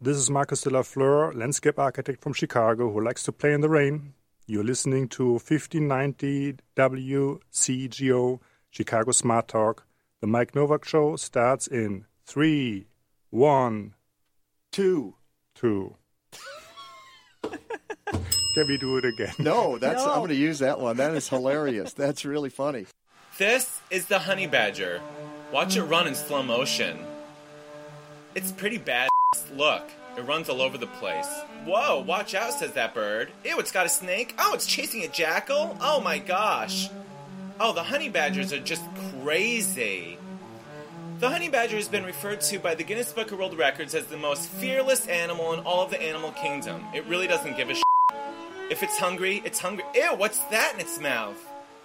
This is Marcus de la Fleur, landscape architect from Chicago who likes to play in the rain. You're listening to 1590 WCGO Chicago Smart Talk. The Mike Novak Show starts in three, one, two, two. Can we do it again? No, that's No. I'm going to use that one. That is hilarious. That's really funny. This is the honey badger. Watch it run in slow motion. It's pretty bad. Look, it runs all over the place. Whoa, watch out, says that bird. Ew, it's got a snake. Oh, it's chasing a jackal. Oh my gosh. Oh, the honey badgers are just crazy. The honey badger has been referred to by the Guinness Book of World Records as the most fearless animal in all of the animal kingdom. It really doesn't give a sh. If it's hungry, it's hungry. Ew, what's that in its mouth?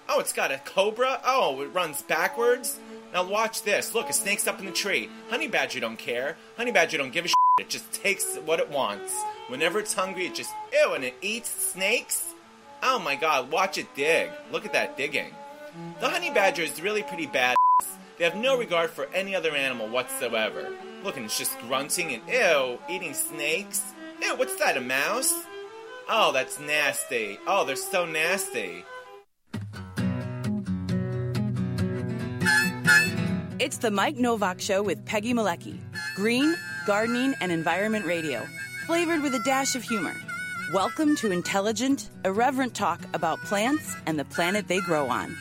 Oh, it's got a cobra. Oh, it runs backwards. Now watch this. Look, a snake's up in the tree. Honey badger don't care. Honey badger don't give a shit. It just takes what it wants. Whenever it's hungry, it just ew, and it eats snakes. Oh my god, watch it dig. Look at that digging. The honey badger is really pretty bad. They have no regard for any other animal whatsoever. Look, and it's just grunting and ew, eating snakes. Ew, what's that, a mouse? Oh, that's nasty. Oh, they're so nasty. It's the Mike Novak Show with Peggy Malecki. Green, gardening, and environment radio. Flavored with a dash of humor. Welcome to intelligent, irreverent talk about plants and the planet they grow on.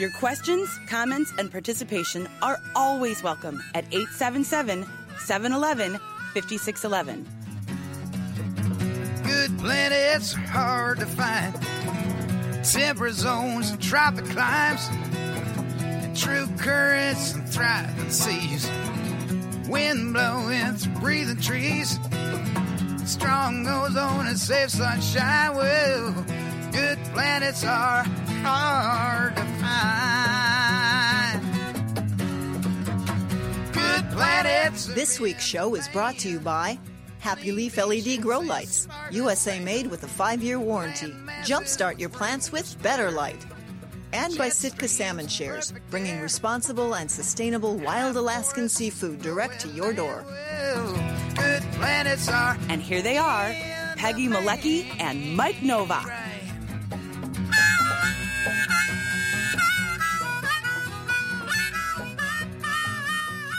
Your questions, comments, and participation are always welcome at 877 711 5611. Good planets are hard to find. Temperate zones and tropic climes. True currents and thriving seas. Wind blowing through breathing trees. Strong ozone and safe sunshine. Well, good planets are hard to find. Good planets. This week's show is brought to you by Happy Leaf LED Grow Lights, USA made with a five year warranty. Jumpstart your plants with better light. And by Sitka Salmon Shares, bringing responsible and sustainable wild Alaskan seafood direct to your door. Good planets are And here they are Peggy Malecki and Mike Novak.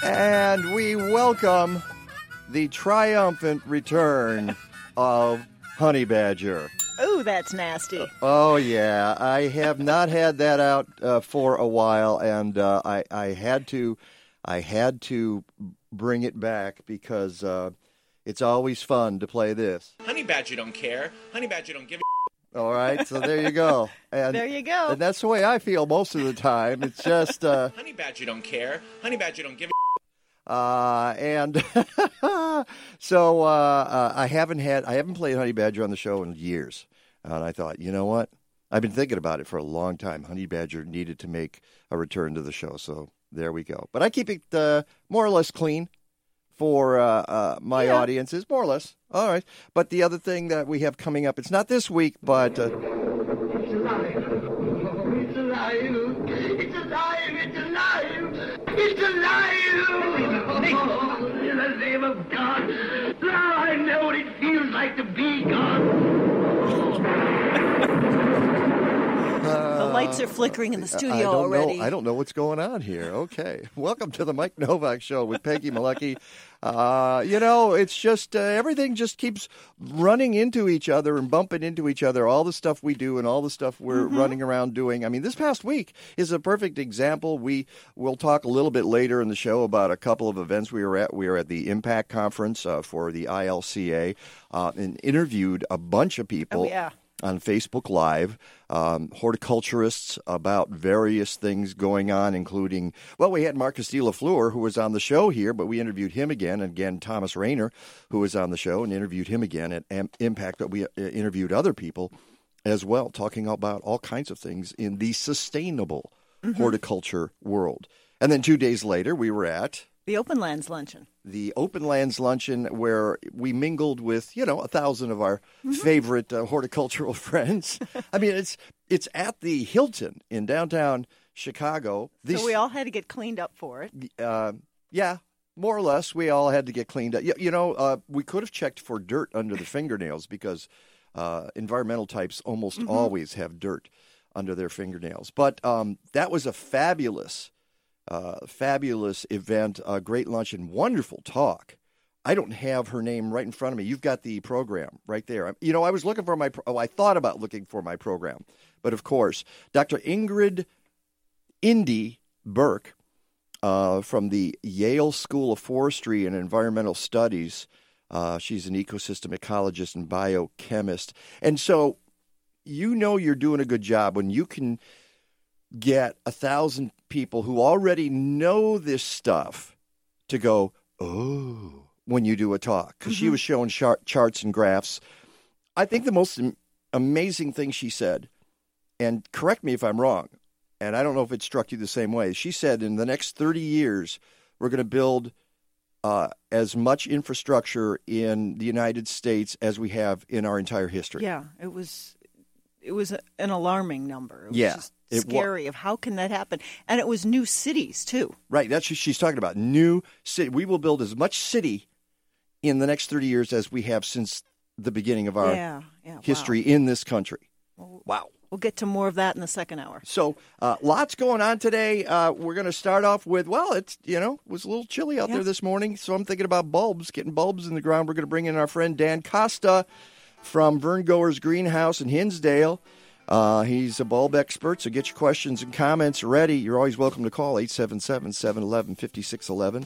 And we welcome the triumphant return of Honey Badger. Ooh, that's nasty. Oh yeah, I have not had that out uh, for a while, and uh, I I had to I had to bring it back because uh, it's always fun to play this. Honey badger don't care. Honey badger don't give a All right, so there you go. And There you go. And that's the way I feel most of the time. It's just uh, Honey badger don't care. Honey badger don't give a Uh, and so uh, uh, I haven't had I haven't played Honey Badger on the show in years, and I thought, you know what? I've been thinking about it for a long time. Honey Badger needed to make a return to the show, so there we go. But I keep it uh, more or less clean for uh, uh, my Yeah. audiences, more or less. All right. But the other thing that we have coming up, it's not this week, but. Alive. In the name of God. Now I know what it feels like to be God. the lights are flickering in the studio I don't already. Know, I don't know what's going on here. Okay. Welcome to the Mike Novak Show with Peggy Malecki. Uh, you know, it's just uh, everything just keeps running into each other and bumping into each other. All the stuff we do and all the stuff we're Mm-hmm. running around doing. I mean, this past week is a perfect example. We will talk a little bit later in the show about a couple of events we were at. We were at the Impact Conference uh, for the ILCA uh, and interviewed a bunch of people Oh, yeah. On Facebook Live, um, horticulturists about various things going on, including, well, we had Marcus de la Fleur, who was on the show here, but we interviewed him again. And again, Thomas Rainer, who was on the show, and interviewed him again at Am- Impact, but we uh, interviewed other people as well, talking about all kinds of things in the sustainable horticulture world. And then two days later, we were at the Open Lands Luncheon. The Open Lands Luncheon, where we mingled with you know a thousand of our favorite uh, horticultural friends. I mean, it's it's at the Hilton in downtown Chicago. So we all had to get cleaned up for it. uh, yeah, more or less. We all had to get cleaned up. You, you know, uh, we could have checked for dirt under the fingernails because uh, environmental types almost always have dirt under their fingernails. But um, that was a fabulous, uh, fabulous event, a great lunch, and wonderful talk. I don't have her name right in front of me. You've got the program right there. You know, I was looking for my. Oh, I thought about looking for my program, but of course, Dr. Ingrid Indy Burke uh, from the Yale School of Forestry and Environmental Studies. Uh, she's an ecosystem ecologist and biochemist. And so you know you're doing a good job when you can get a thousand people who already know this stuff to go, oh, when you do a talk. Because she was showing char- charts and graphs. I think the most am- amazing thing she said, and correct me if I'm wrong, and I don't know if it struck you the same way. She said in the next 30 years, we're going to build uh, as much infrastructure in the United States as we have in our entire history. Yeah, it was it was an alarming number. It Yeah, just it wa- scary of how can that happen, and it was new cities too. Right. That's what she's talking about. New city. We will build as much city in the next 30 years as we have since the beginning of our yeah, yeah. wow. history in this country. Wow. We'll get to more of that in the second hour. So, uh, lots going on today. Uh, we're going to start off with, well, it's, you know, it was a little chilly out Yeah. there this morning. So, I'm thinking about bulbs, getting bulbs in the ground. We're going to bring in our friend Dan Kosta from Vern Goers Greenhouse in Hinsdale. Uh, he's a bulb expert, so get your questions and comments ready. You're always welcome to call 877 711 5611.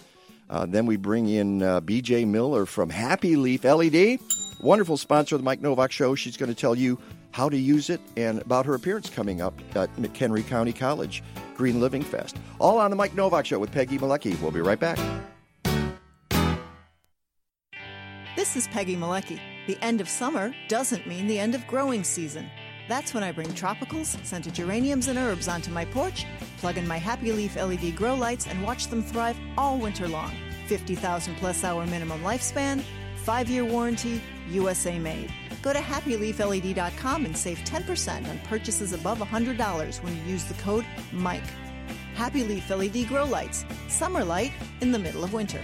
Uh, Then we bring in uh, P.J. Miller from Happy Leaf LED, wonderful sponsor of the Mike Novak Show. She's going to tell you how to use it and about her appearance coming up at McHenry County College Green Living Fest. All on the Mike Novak Show with Peggy Malecki. We'll be right back. This is Peggy Malecki. The end of summer doesn't mean the end of growing season. That's when I bring tropicals, scented geraniums, and herbs onto my porch, plug in my Happy Leaf LED grow lights, and watch them thrive all winter long. 50,000 plus hour minimum lifespan, 5 year warranty, USA made. Go to happyleafled.com and save 10% on purchases above $100 when you use the code MIKE. Happy Leaf LED grow lights, summer light in the middle of winter.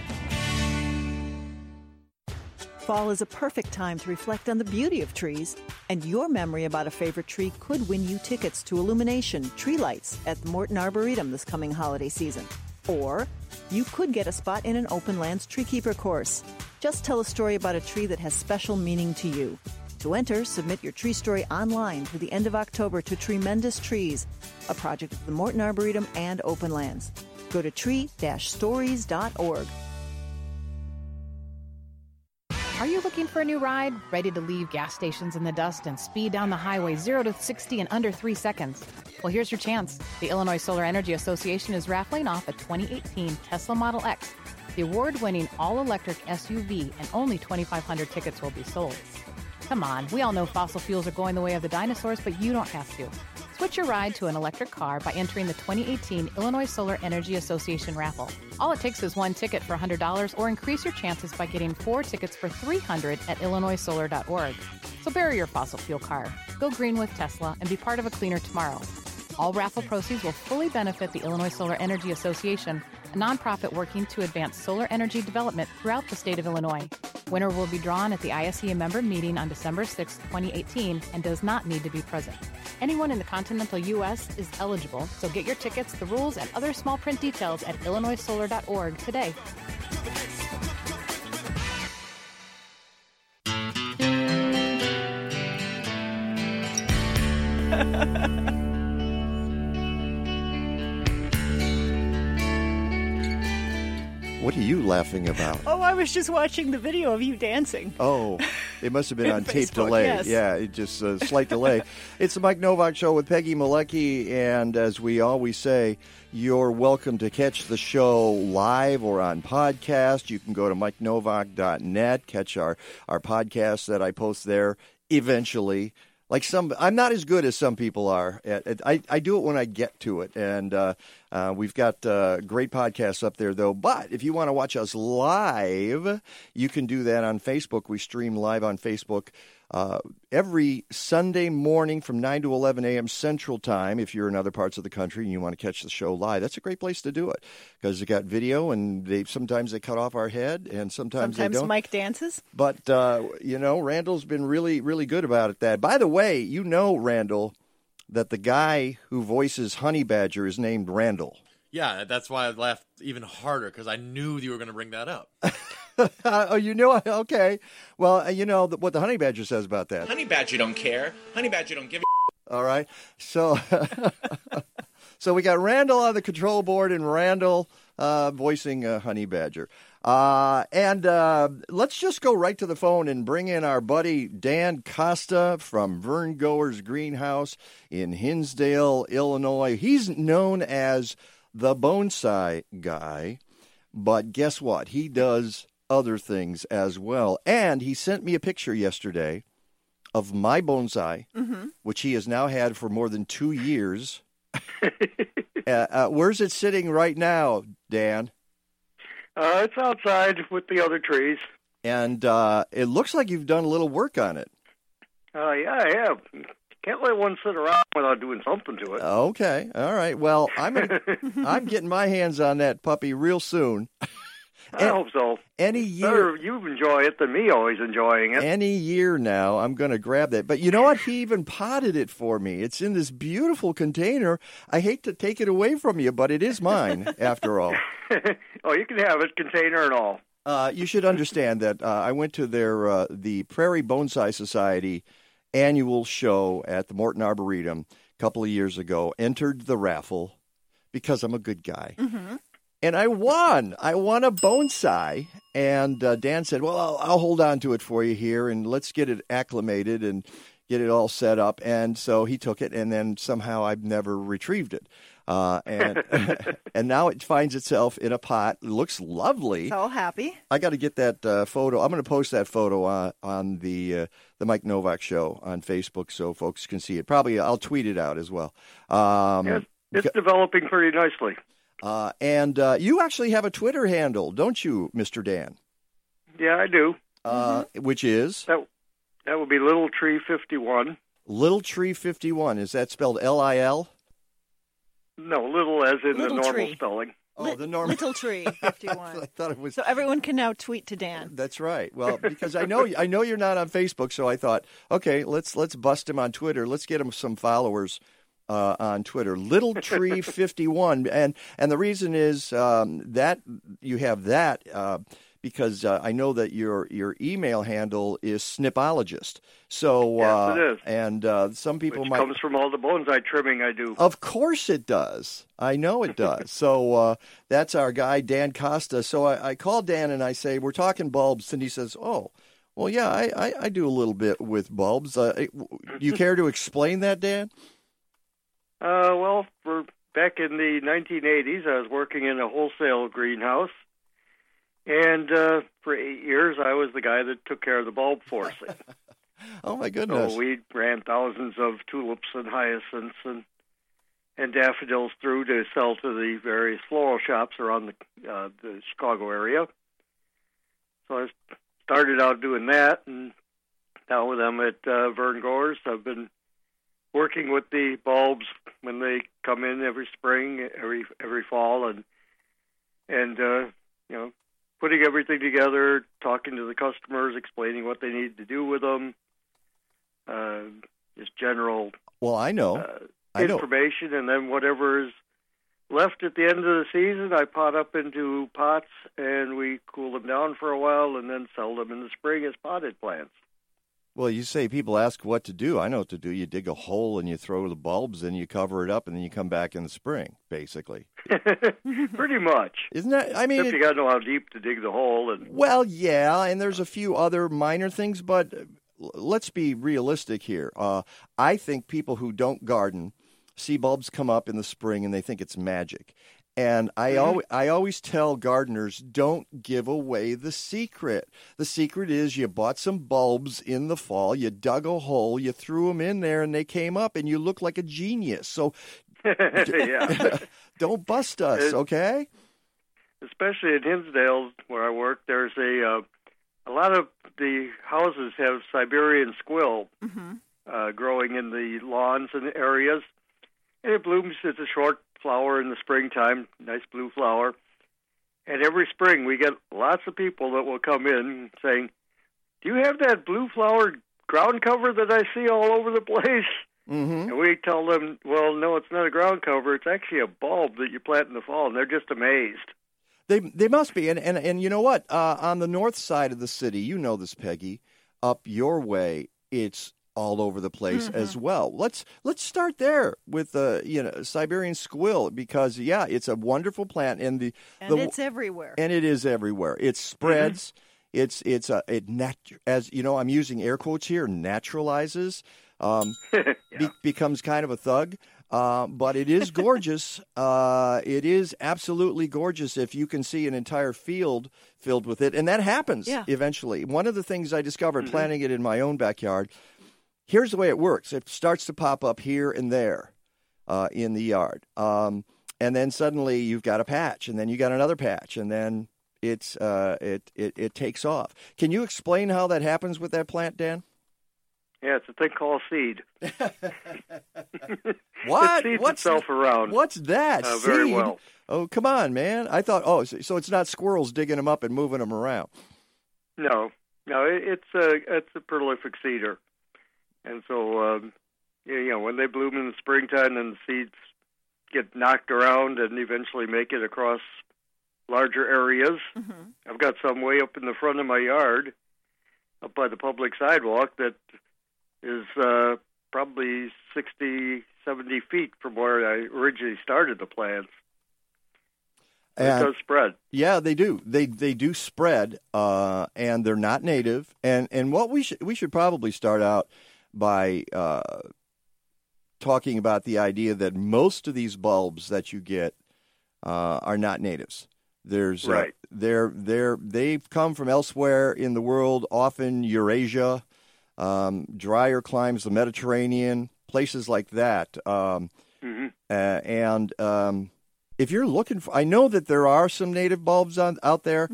Fall is a perfect time to reflect on the beauty of trees, and your memory about a favorite tree could win you tickets to Illumination Tree Lights at the Morton Arboretum this coming holiday season. Or you could get a spot in an open lands treekeeper course. Just tell a story about a tree that has special meaning to you. To enter, submit your tree story online through the end of October to Tremendous Trees, a project of the Morton Arboretum and Open Lands. Go to tree-stories.org. Are you looking for a new ride? Ready to leave gas stations in the dust and speed down the highway 0 to 60 in under 3 seconds? Well, here's your chance. The Illinois Solar Energy Association is raffling off a 2018 Tesla Model X, the award winning all electric SUV, and only 2,500 tickets will be sold. Come on, we all know fossil fuels are going the way of the dinosaurs, but you don't have to. Switch your ride to an electric car by entering the 2018 Illinois Solar Energy Association raffle. All it takes is one ticket for $100 or increase your chances by getting four tickets for $300 at illinoissolar.org. So bury your fossil fuel car, go green with Tesla, and be part of a cleaner tomorrow. All raffle proceeds will fully benefit the Illinois Solar Energy Association, a nonprofit working to advance solar energy development throughout the state of Illinois. Winner will be drawn at the ISEA member meeting on December 6, 2018, and does not need to be present. Anyone in the continental U.S. is eligible, so get your tickets, the rules, and other small print details at illinoissolar.org today. What are you laughing about? Oh, I was just watching the video of you dancing. Oh, it must have been on tape delay. yes. Yeah, it just a slight delay. It's the Mike Novak Show with Peggy Malecki, and as we always say, you're welcome to catch the show live or on podcast. You can go to mikenovak.net, catch our our podcast that I post there eventually. Like some, I'm not as good as some people are. At, at- I, I do it when I get to it, and uh, Uh, we've got uh, great podcasts up there, though. But if you want to watch us live, you can do that on Facebook. We stream live on Facebook uh, every Sunday morning from 9 to 11 a.m. Central Time. If you're in other parts of the country and you want to catch the show live, that's a great place to do it because you got video and they sometimes they cut off our head and sometimes, Sometimes they don't. Mike dances. But uh, you know, Randall's been really, really good about it. That, by the way, you know, Randall, that the guy who voices Honey Badger is named Randall. Yeah, that's why I laughed even harder because I knew you were going to bring that up. oh, you know, okay. Well, uh, you know what the Honey Badger says about that. Honey Badger don't care. Honey Badger don't give a All right. So, so we got Randall on the control board and Randall uh, voicing uh, Honey Badger. Uh, and uh, let's just go right to the phone and bring in our buddy Dan Kosta from Vern Goers Greenhouse in Hinsdale, Illinois. He's known as the bonsai guy, but guess what? He does other things as well. And he sent me a picture yesterday of my bonsai, which he has now had for more than two years. uh, uh, where's it sitting right now, Dan? Uh, it's outside with the other trees. And uh, it looks like you've done a little work on it. Uh, yeah, I have. Can't let one sit around without doing something to it. Okay, all right. Well, I'm gonna, I'm getting my hands on that puppy real soon. I hope so. Any year, Better you enjoy it than me always enjoying it. any year now, I'm going to grab that. But you know what? He even potted it for me. It's in this beautiful container. I hate to take it away from you, but it is mine after all. oh, you can have it, container and all. Uh, you should understand that uh, I went to their uh, the Prairie Bonsai Society annual show at the Morton Arboretum a couple of years ago. Entered the raffle because I'm a good guy, and I won. I won a bonsai, and uh, Dan said, "Well, I'll, I'll hold on to it for you here, and let's get it acclimated and get it all set up." And so he took it, and then somehow I've never retrieved it. Uh, and and now it finds itself in a pot. It looks lovely. It's all happy. I got to get that uh, photo. I'm going to post that photo on on the uh, the Mike Novak show on Facebook so folks can see it. Probably I'll tweet it out as well. Um, Yes, it's developing pretty nicely. Uh, and uh, you actually have a Twitter handle, don't you, Mister Dan? Yeah, I do. Uh, Which is That that would be Little Tree Fifty One. Little Tree Fifty One. Is that spelled L I L? No, little as in Little the normal tree. spelling. Oh, the normal. Little Tree fifty-one. I 51. thought it was. so everyone can now tweet to Dan. That's right. Well, because I know I know you're not on Facebook, so I thought, okay, let's let's bust him on Twitter. Let's get him some followers uh, on Twitter. Little Tree Fifty One, and and the reason is um, that you have that uh, because uh, I know that your your email handle is Snipologist. So Yes, uh, it is. and uh, some people Which might. comes from all the bonsai trimming I do. Of course it does. I know it does. so uh, that's our guy, Dan Kosta. So I, I call Dan and I say, We're talking bulbs. And he says, Oh, well, yeah, I, I, I do a little bit with bulbs. Uh, you care to explain that, Dan? Uh, well, for back in the 1980s, I was working in a wholesale greenhouse, and uh, for eight years, I was the guy that took care of the bulb forcing. Oh, my goodness. so we ran thousands of tulips and hyacinths and and daffodils through to sell to the various floral shops around the uh, the Chicago area. So I started out doing that, and now with them at uh, Vern Goers, I've been working with the bulbs when they come in every spring, every every fall, and and uh, you know putting everything together, talking to the customers, explaining what they need to do with them, uh, just general well, I know. uh, I know. information, and then whatever is left at the end of the season, I pot up into pots and we cool them down for a while, and then sell them in the spring as potted plants. Well, you say people ask what to do. I know what to do. You dig a hole and you throw the bulbs and you cover it up, and then you come back in the spring, basically. Pretty much. Isn't that? I mean, Except it- you got to know how deep to dig the hole, and Well, yeah, and there's a few other minor things, but let's be realistic here. Uh, I think people who don't garden see bulbs come up in the spring and they think it's magic. And I always, I always tell gardeners don't give away the secret. The secret is you bought some bulbs in the fall, you dug a hole, you threw them in there, and they came up, and you look like a genius. So yeah. Don't bust us, It- okay? especially at Hinsdale where I work, there's a uh, a lot of the houses have Siberian squill uh, growing in the lawns and areas, and it blooms. It's a short flower in the springtime, nice blue flower. And every spring we get lots of people that will come in saying, "Do you have that blue flower ground cover that I see all over the place?" Mm-hmm. And we tell them, "Well, no, it's not a ground cover. It's actually a bulb that you plant in the fall." And they're just amazed. They they must be, and and and you know what? Uh, on the north side of the city, you know this, Peggy. Up your way, it's all over the place as well. Let's let's start there with the you know Siberian squill because yeah, it's a wonderful plant, and the And the, it's everywhere. and it is everywhere. It spreads. It's it's a it nat as you know I'm using air quotes here naturalizes. Um, be, becomes kind of a thug, uh, but it is gorgeous. uh, it is absolutely gorgeous if you can see an entire field filled with it, and that happens Yeah. eventually. One of the things I discovered planting it in my own backyard. Here's the way it works: it starts to pop up here and there uh, in the yard, um, and then suddenly you've got a patch, and then you got another patch, and then it's uh, it, it it takes off. Can you explain how that happens with that plant, Dan? Yeah, it's a thing called seed. What? It seeds What's itself around. What's that? Uh, very Seed? well. Oh, come on, man! I thought. Oh, so so it's not squirrels digging them up and moving them around. No, no, it, it's a it's a prolific seeder, and so um, you know when they bloom in the springtime, and the seeds get knocked around and eventually make it across larger areas. I've got some way up in the front of my yard, up by the public sidewalk, that is uh, probably 60, 70 feet from where I originally started the plants. It And- does spread. Yeah, they do. They they do spread, uh, and they're not native. And and what we should we should probably start out by uh, talking about the idea that most of these bulbs that you get uh, are not natives. There's uh, Right. they're they're they've come from elsewhere in the world, often Eurasia, um, drier climes, the Mediterranean, places like that. Um, Mhm. uh, and um, if you're looking for, I know that there are some native bulbs on, out there,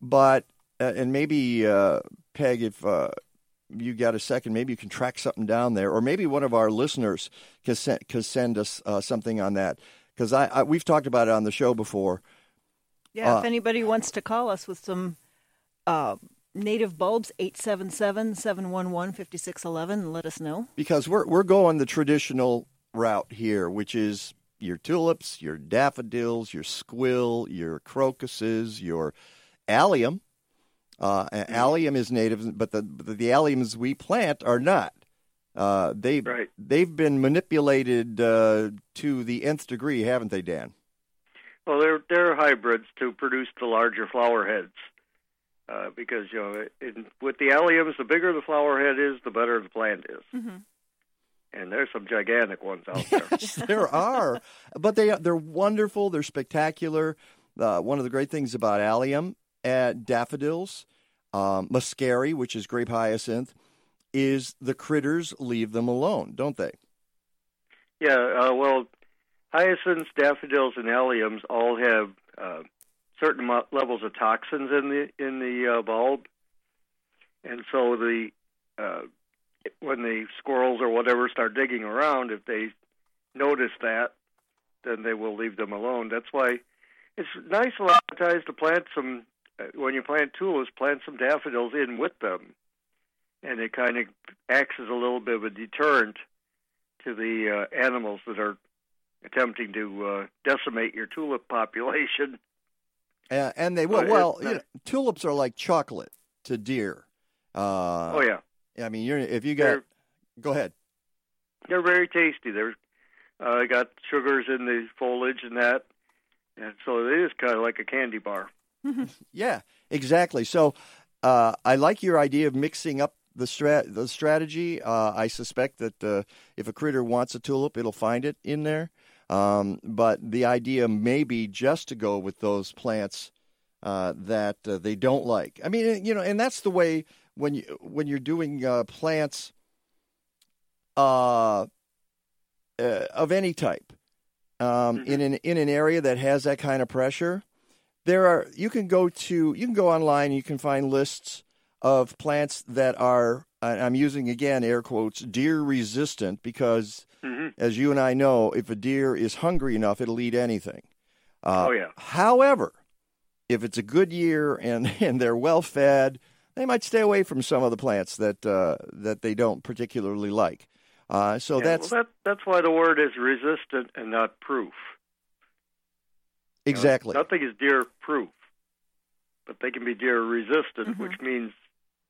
but uh, and maybe uh, Peg, if uh, you got a second, maybe you can track something down there, or maybe one of our listeners can send, can send us uh, something on that because I, I we've talked about it on the show before. Yeah, Uh, if anybody wants to call us with some uh, native bulbs, 877 711 5611, let us know. because we're we're going the traditional route here, which is your tulips, your daffodils, your squill, your crocuses, your allium. Uh, allium is native, but the but the alliums we plant are not. Uh, they Right. they've been manipulated uh, to the nth degree, haven't they, Dan? Well, they're they're hybrids to produce the larger flower heads, uh, because you know, in, with the alliums, the bigger the flower head is, the better the plant is. And there's some gigantic ones out there. Yes, there are, but they they're wonderful. They're spectacular. Uh, one of the great things about allium, uh, daffodils, um, muscari, which is grape hyacinth, is the critters leave them alone, don't they? yeah, uh, well, hyacinths, daffodils, and alliums all have uh, certain levels of toxins in the in the uh, bulb, and so the uh, when the squirrels or whatever start digging around, if they notice that, then they will leave them alone. That's why it's nice a lot of times to plant some when you plant tulips, plant some daffodils in with them, and it kind of acts as a little bit of a deterrent to the uh, animals that are attempting to uh, decimate your tulip population. Uh, and they will. Well, Well, you know, tulips are like chocolate to deer. Uh, oh yeah, I mean, you're if you got. They're- Go ahead. they're very tasty. They're uh, got sugars in the foliage and that, and so it is kind of like a candy bar. Yeah, exactly. So uh, I like your idea of mixing up the strat the strategy. Uh, I suspect that uh, if a critter wants a tulip, it'll find it in there. Um, but the idea may be just to go with those plants uh, that uh, they don't like. I mean, you know, and that's the way when you when you're doing uh, plants uh, uh, of any type. um, in an in an area that has that kind of pressure, there are you can go to you can go online and you can find lists of plants that are and I'm using again air quotes deer resistant because Mhm. as you and I know, if a deer is hungry enough, it'll eat anything. Uh, Oh, yeah. However, if it's a good year and and they're well fed, they might stay away from some of the plants that uh, that they don't particularly like. Uh, so Yeah, that's well, that, that's why the word is resistant and not proof. You know, exactly nothing is deer proof, but they can be deer resistant, Mm-hmm. which means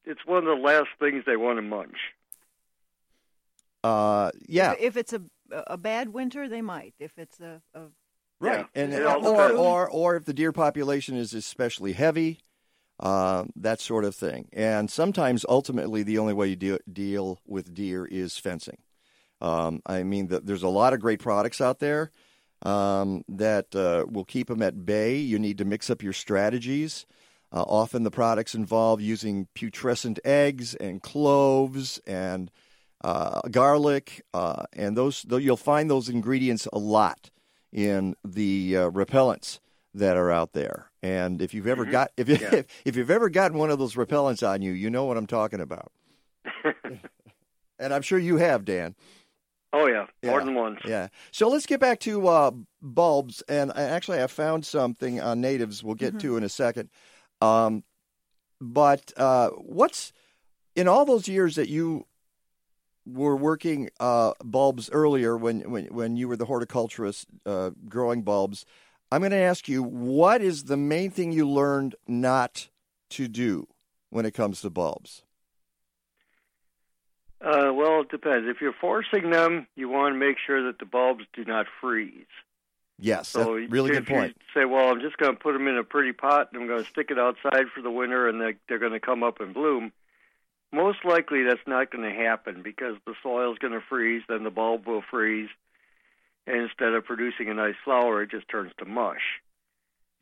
it's one of the last things they want to munch. uh, yeah. If, if it's a a bad winter, they might. If it's a, a Right, and or, or or if the deer population is especially heavy, uh, that sort of thing. And sometimes, ultimately, the only way you deal, deal with deer is fencing. Um, I mean, the, there's a lot of great products out there um, that uh, will keep them at bay. You need to mix up your strategies. Uh, often, the products involve using putrescent eggs and cloves and uh, garlic, uh, and those you'll find those ingredients a lot in the uh, repellents that are out there. And if you've ever Mhm. got if, you, Yeah. if you've ever gotten one of those repellents on you, you know what I'm talking about. and I'm sure you have, Dan. Oh yeah, more Yeah. than once. Yeah. So let's get back to uh, bulbs. And I, actually, I found something on natives we'll get to in a second. Um, but uh, what's in all those years that you were working uh, bulbs earlier when, when, when you were the horticulturist uh, growing bulbs, I'm going to ask you what is the main thing you learned not to do when it comes to bulbs? Uh, well, it depends. If you're forcing them, you want to make sure that the bulbs do not freeze. Yes, So really good point. You say, well, I'm just going to put them in a pretty pot and I'm going to stick it outside for the winter, and they're, they're going to come up and bloom. Most likely, that's not going to happen because the soil is going to freeze, then the bulb will freeze, and instead of producing a nice flower, it just turns to mush.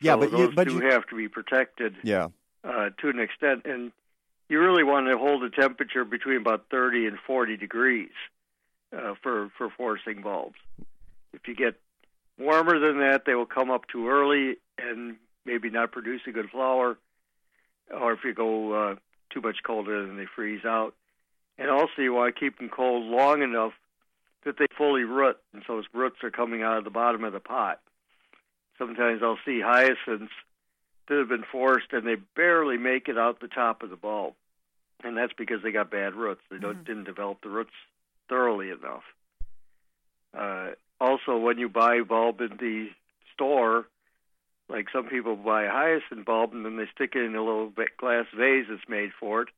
Yeah, so but you- those but do you- have to be protected Yeah. uh, to an extent, and you really want to hold the temperature between about 30 and 40 degrees uh, for for forcing bulbs. If you get warmer than that, they will come up too early and maybe not produce a good flower. Or if you go uh, too much colder, then they freeze out. And also, you want to keep them cold long enough that they fully root, and so those roots are coming out of the bottom of the pot. Sometimes I'll see hyacinths that have been forced and they barely make it out the top of the bulb, and that's because they got bad roots. They don't didn't develop the roots thoroughly enough. Uh, also, when you buy bulb in the store, like some people buy a hyacinth bulb and then they stick it in a little bit glass vase that's made for it,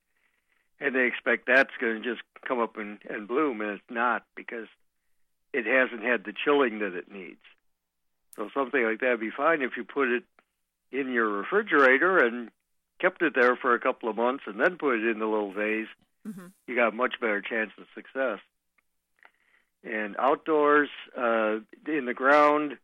and they expect that's going to just come up and, and bloom, and it's not because it hasn't had the chilling that it needs. So something like that would be fine if you put it in your refrigerator and kept it there for a couple of months and then put it in the little vase. You got a much better chance of success. And outdoors, uh, in the ground,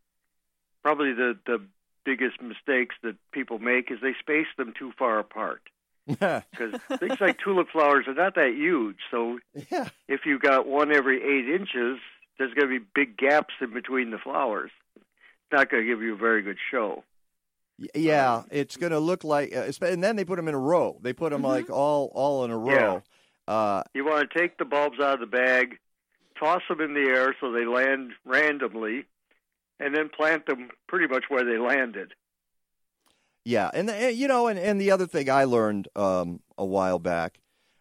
probably the, the biggest mistakes that people make is they space them too far apart. Because things like tulip flowers are not that huge. So yeah. if you got one every eight inches, there's going to be big gaps in between the flowers. It's not going to give you a very good show. Yeah, it's going to look like, uh, and then they put them in a row. They put them like all all in a row. Uh, You want to take the bulbs out of the bag, toss them in the air so they land randomly, and then plant them pretty much where they landed. yeah, and the, you know, and, and the other thing I learned um, a while back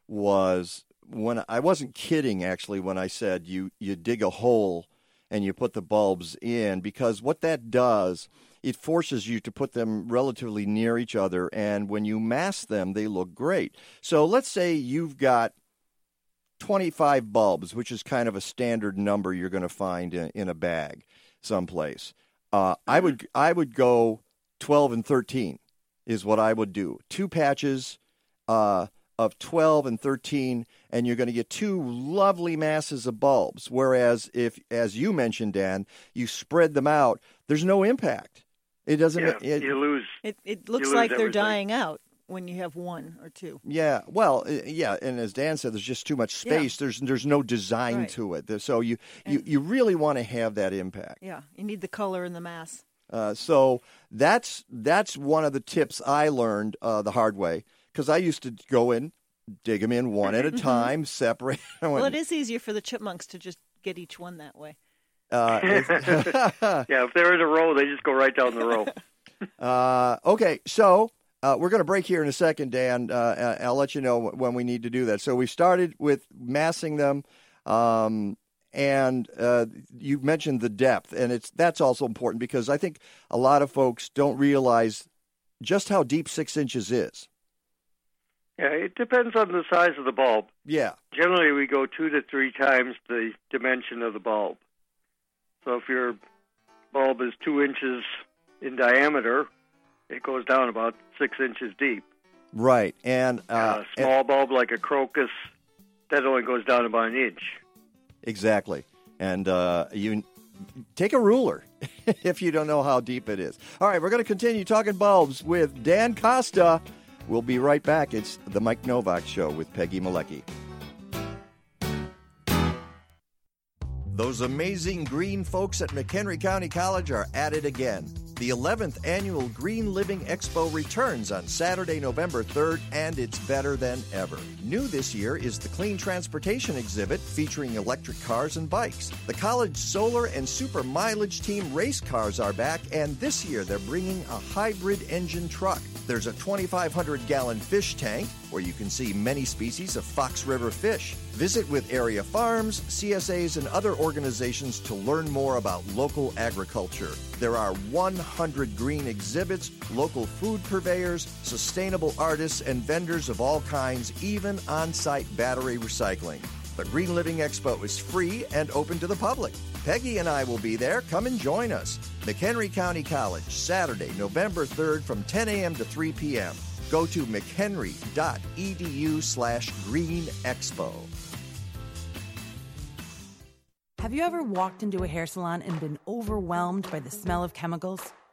was when I wasn't kidding actually when I said you you dig a hole and you put the bulbs in because what that does it forces you to put them relatively near each other and when you mass them they look great. So let's say you've got 25 bulbs, which is kind of a standard number you're going to find in, in a bag someplace. Uh, I would I would go 12 and 13 is what I would do. Two patches uh, of 12 and 13, and you're going to get two lovely masses of bulbs. Whereas if, as you mentioned, Dan, you spread them out, there's no impact. It doesn't. Yeah, it- you lose. It it lose lose like they're everything. dying out. when you have one or two. Yeah, well, yeah, and as Dan said, there's just too much Yeah. space. There's there's no design Right. to it. So you, you you really want to have that impact. Yeah, you need the color and the mass. Uh, so that's that's one of the tips I learned uh, the hard way because I used to go in, dig them in one at a time, separate. I Mm-hmm. Well, went, it is easier for the chipmunks to just get each one that way. Uh, yeah, if they're in a row, they just go right down the row. Uh, okay, so uh, we're going to break here in a second, Dan. Uh, I'll let you know when we need to do that. So we started with massing them, um, and uh, you mentioned the depth, and it's that's also important because I think a lot of folks don't realize just how deep six inches is. Yeah, it depends on the size of the bulb. Yeah, Generally, we go two to three times the dimension of the bulb. So if your bulb is two inches in diameter, it goes down about six inches deep. right. And uh, a small bulb like a crocus, that only goes down about an inch. Exactly. And uh, you take a ruler if you don't know how deep it is. All right, we're going to continue talking bulbs with Dan Kosta. We'll be right back. It's the Mike Novak Show with Peggy Malecki. Those amazing green folks at McHenry County College are at it again. The 11th annual Green Living Expo returns on Saturday, November 3rd, and it's better than ever. New this year is the Clean Transportation exhibit featuring electric cars and bikes. The college solar and super mileage team race cars are back, and this year they're bringing a hybrid engine truck. There's a 2,500 gallon fish tank where you can see many species of Fox River fish. Visit with area farms, CSAs, and other organizations to learn more about local agriculture. There are 100 green exhibits, local food purveyors, sustainable artists, and vendors of all kinds, even on site battery recycling. The Green Living Expo is free and open to the public. Peggy and I will be there. Come and join us. McHenry County College, Saturday, November 3rd from 10 a.m. to 3 p.m. Go to mchenry.edu slash green expo. Have you ever walked into a hair salon and been overwhelmed by the smell of chemicals?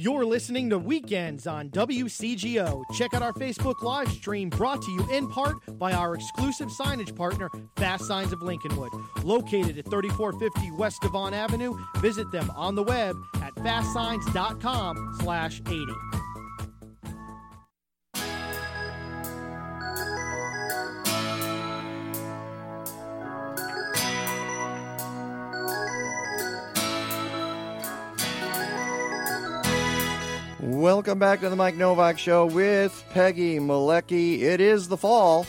You're listening to Weekends on WCGO. Check out our Facebook live stream brought to you in part by our exclusive signage partner, Fast Signs of Lincolnwood. Located at 3450 West Devon Avenue, visit them on the web at fastsigns.com slash 80. Welcome back to the Mike Novak Show with Peggy Malecki. It is the fall.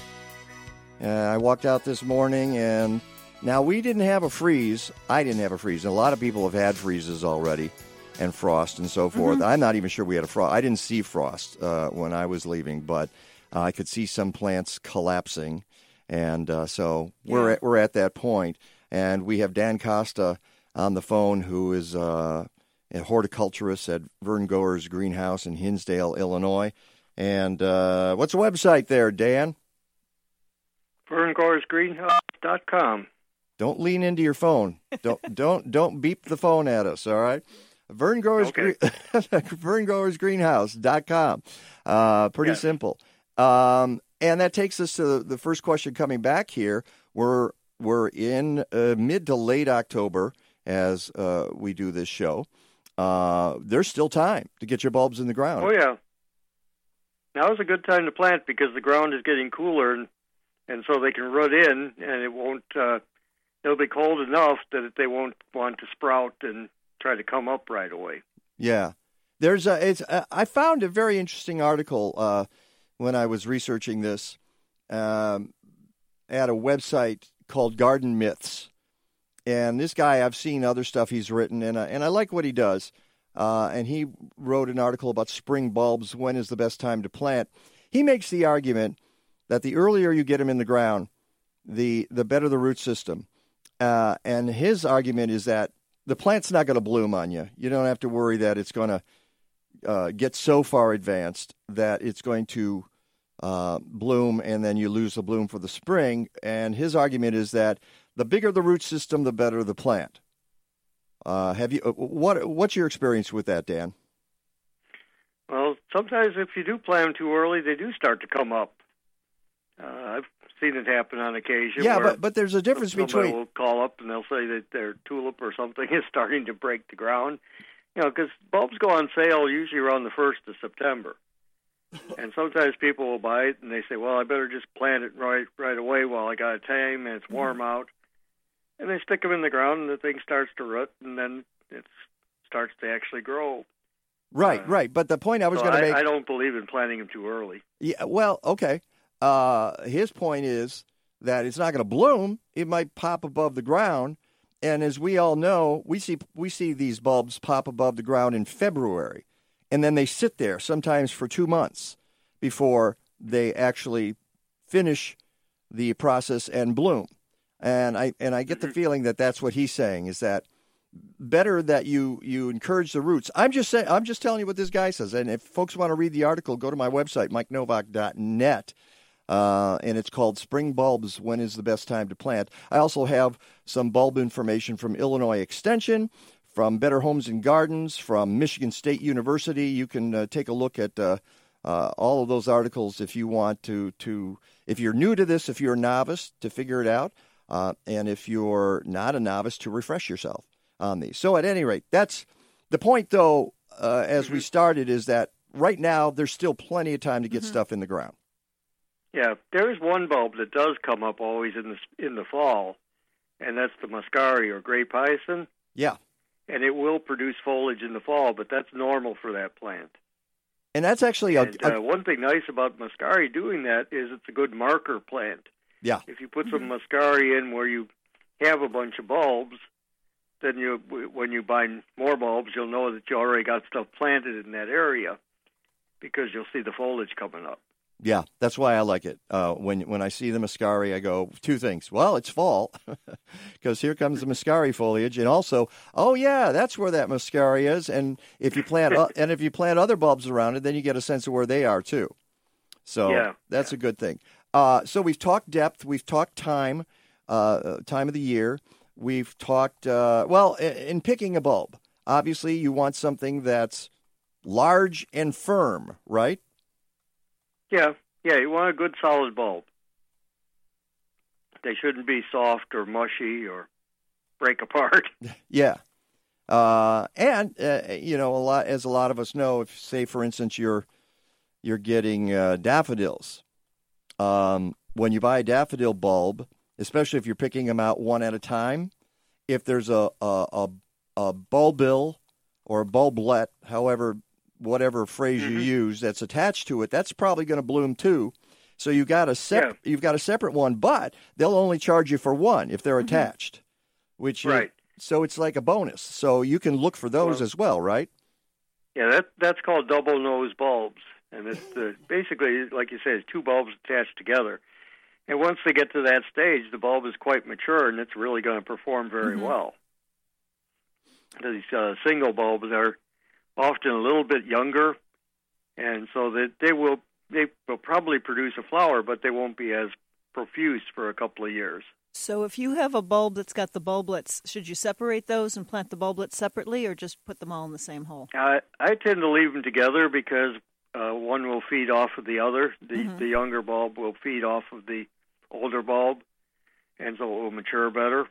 Uh, I walked out this morning and now we didn't have a freeze. I didn't have a freeze. A lot of people have had freezes already and frost and so forth. I'm not even sure we had a frost. I didn't see frost uh, when I was leaving, but uh, I could see some plants collapsing. And uh, so we're, at, we're at that point. And we have Dan Kosta on the phone who is uh, a horticulturist at Vern Goers greenhouse in Hinsdale, Illinois. And uh, what's the website there, Dan? VernGoersGreenhouse.com. Don't lean into your phone. Don't don't don't beep the phone at us. All right. Vern Growers Okay. Green, VernGrowersGreenhouse.com. Uh, pretty Yes. simple. Um, and that takes us to the, the first question coming back here. We're we're in uh, mid to late October as uh, we do this show. Uh, there's still time to get your bulbs in the ground. Oh yeah. Now is a good time to plant because the ground is getting cooler and and so they can root in, and it won't. Uh, it'll be cold enough that they won't want to sprout and try to come up right away. Yeah, there's a. It's. Uh, I found a very interesting article uh, when I was researching this um, at a website called Garden Myths, and this guy I've seen other stuff he's written, and I, and I like what he does. Uh, and he wrote an article about spring bulbs. When is the best time to plant? He makes the argument that the earlier you get them in the ground, the the better the root system. Uh, and his argument is that the plant's not going to bloom on you. You don't have to worry that it's going to uh, get so far advanced that it's going to uh, bloom and then you lose the bloom for the spring. And his argument is that the bigger the root system, the better the plant. Uh, have you uh, what? What's your experience with that, Dan? Well, sometimes if you do plant them too early, they do start to come up. Uh, I've seen it happen on occasion. Yeah, but but there's a difference between. Will call up and they'll say that their tulip or something is starting to break the ground. You know, because bulbs go on sale usually around the first of September, and sometimes people will buy it and they say, "Well, I better just plant it right right away while I got a time and it's warm out." And they stick them in the ground and the thing starts to root and then it starts to actually grow. right, right. But the point I was So going to make. I don't believe in planting them too early. Yeah, well, okay. Uh, his point is that it's not going to bloom. It might pop above the ground, and as we all know, we see we see these bulbs pop above the ground in February, and then they sit there sometimes for two months before they actually finish the process and bloom. And I and I get the feeling that that's what he's saying is that better that you you encourage the roots. I'm just saying I'm just telling you what this guy says. And if folks want to read the article, go to my website mikenowak.net. Uh, and it's called Spring Bulbs When is the Best Time to Plant. I also have some bulb information from Illinois Extension, from Better Homes and Gardens, from Michigan State University. You can uh, take a look at uh, uh, all of those articles if you want to, to, if you're new to this, if you're a novice, to figure it out, uh, and if you're not a novice, to refresh yourself on these. So, at any rate, that's the point, though, uh, as we started, is that right now there's still plenty of time to get stuff in the ground. Yeah, there is one bulb that does come up always in the in the fall, and that's the muscari or grape hyacinth, Yeah. and it will produce foliage in the fall, but that's normal for that plant. And that's actually a, And uh, one thing nice about muscari doing that is it's a good marker plant. Yeah. If you put some muscari in where you have a bunch of bulbs, then you when you buy more bulbs, you'll know that you already got stuff planted in that area because you'll see the foliage coming up. Yeah, that's why I like it. Uh, when when I see the muscari, I go two things. Well, it's fall because here comes the muscari foliage, and also, oh yeah, that's where that muscari is. And if you plant o- and if you plant other bulbs around it, then you get a sense of where they are too. So Yeah, that's a good thing. Uh, so we've talked depth, we've talked time, uh, time of the year. We've talked uh, well i- in picking a bulb. Obviously, you want something that's large and firm, right? Yeah, yeah, you want a good solid bulb. They shouldn't be soft or mushy or break apart. Yeah. Uh, and uh, you know, a lot as a lot of us know, if say for instance you're you're getting uh, daffodils, um, when you buy a daffodil bulb, especially if you're picking them out one at a time, if there's a a, a, a bulbil or a bulblet, however whatever phrase you use that's attached to it, that's probably going to bloom too. So you got a sep- you've got a separate one, but they'll only charge you for one if they're attached, which is- Right. so it's like a bonus. So you can look for those Well- as well, right? Yeah, that that's called double nose bulbs, and it's basically, like you say, it's two bulbs attached together. And once they get to that stage, the bulb is quite mature, and it's really going to perform very Mhm. well. These uh, single bulbs are often a little bit younger, and so that they will they will probably produce a flower, but they won't be as profuse for a couple of years. So if you have a bulb that's got the bulblets, should you separate those and plant the bulblets separately or just put them all in the same hole? I I tend to leave them together because uh, one will feed off of the other. The Mhm. the younger bulb will feed off of the older bulb, and so it will mature better.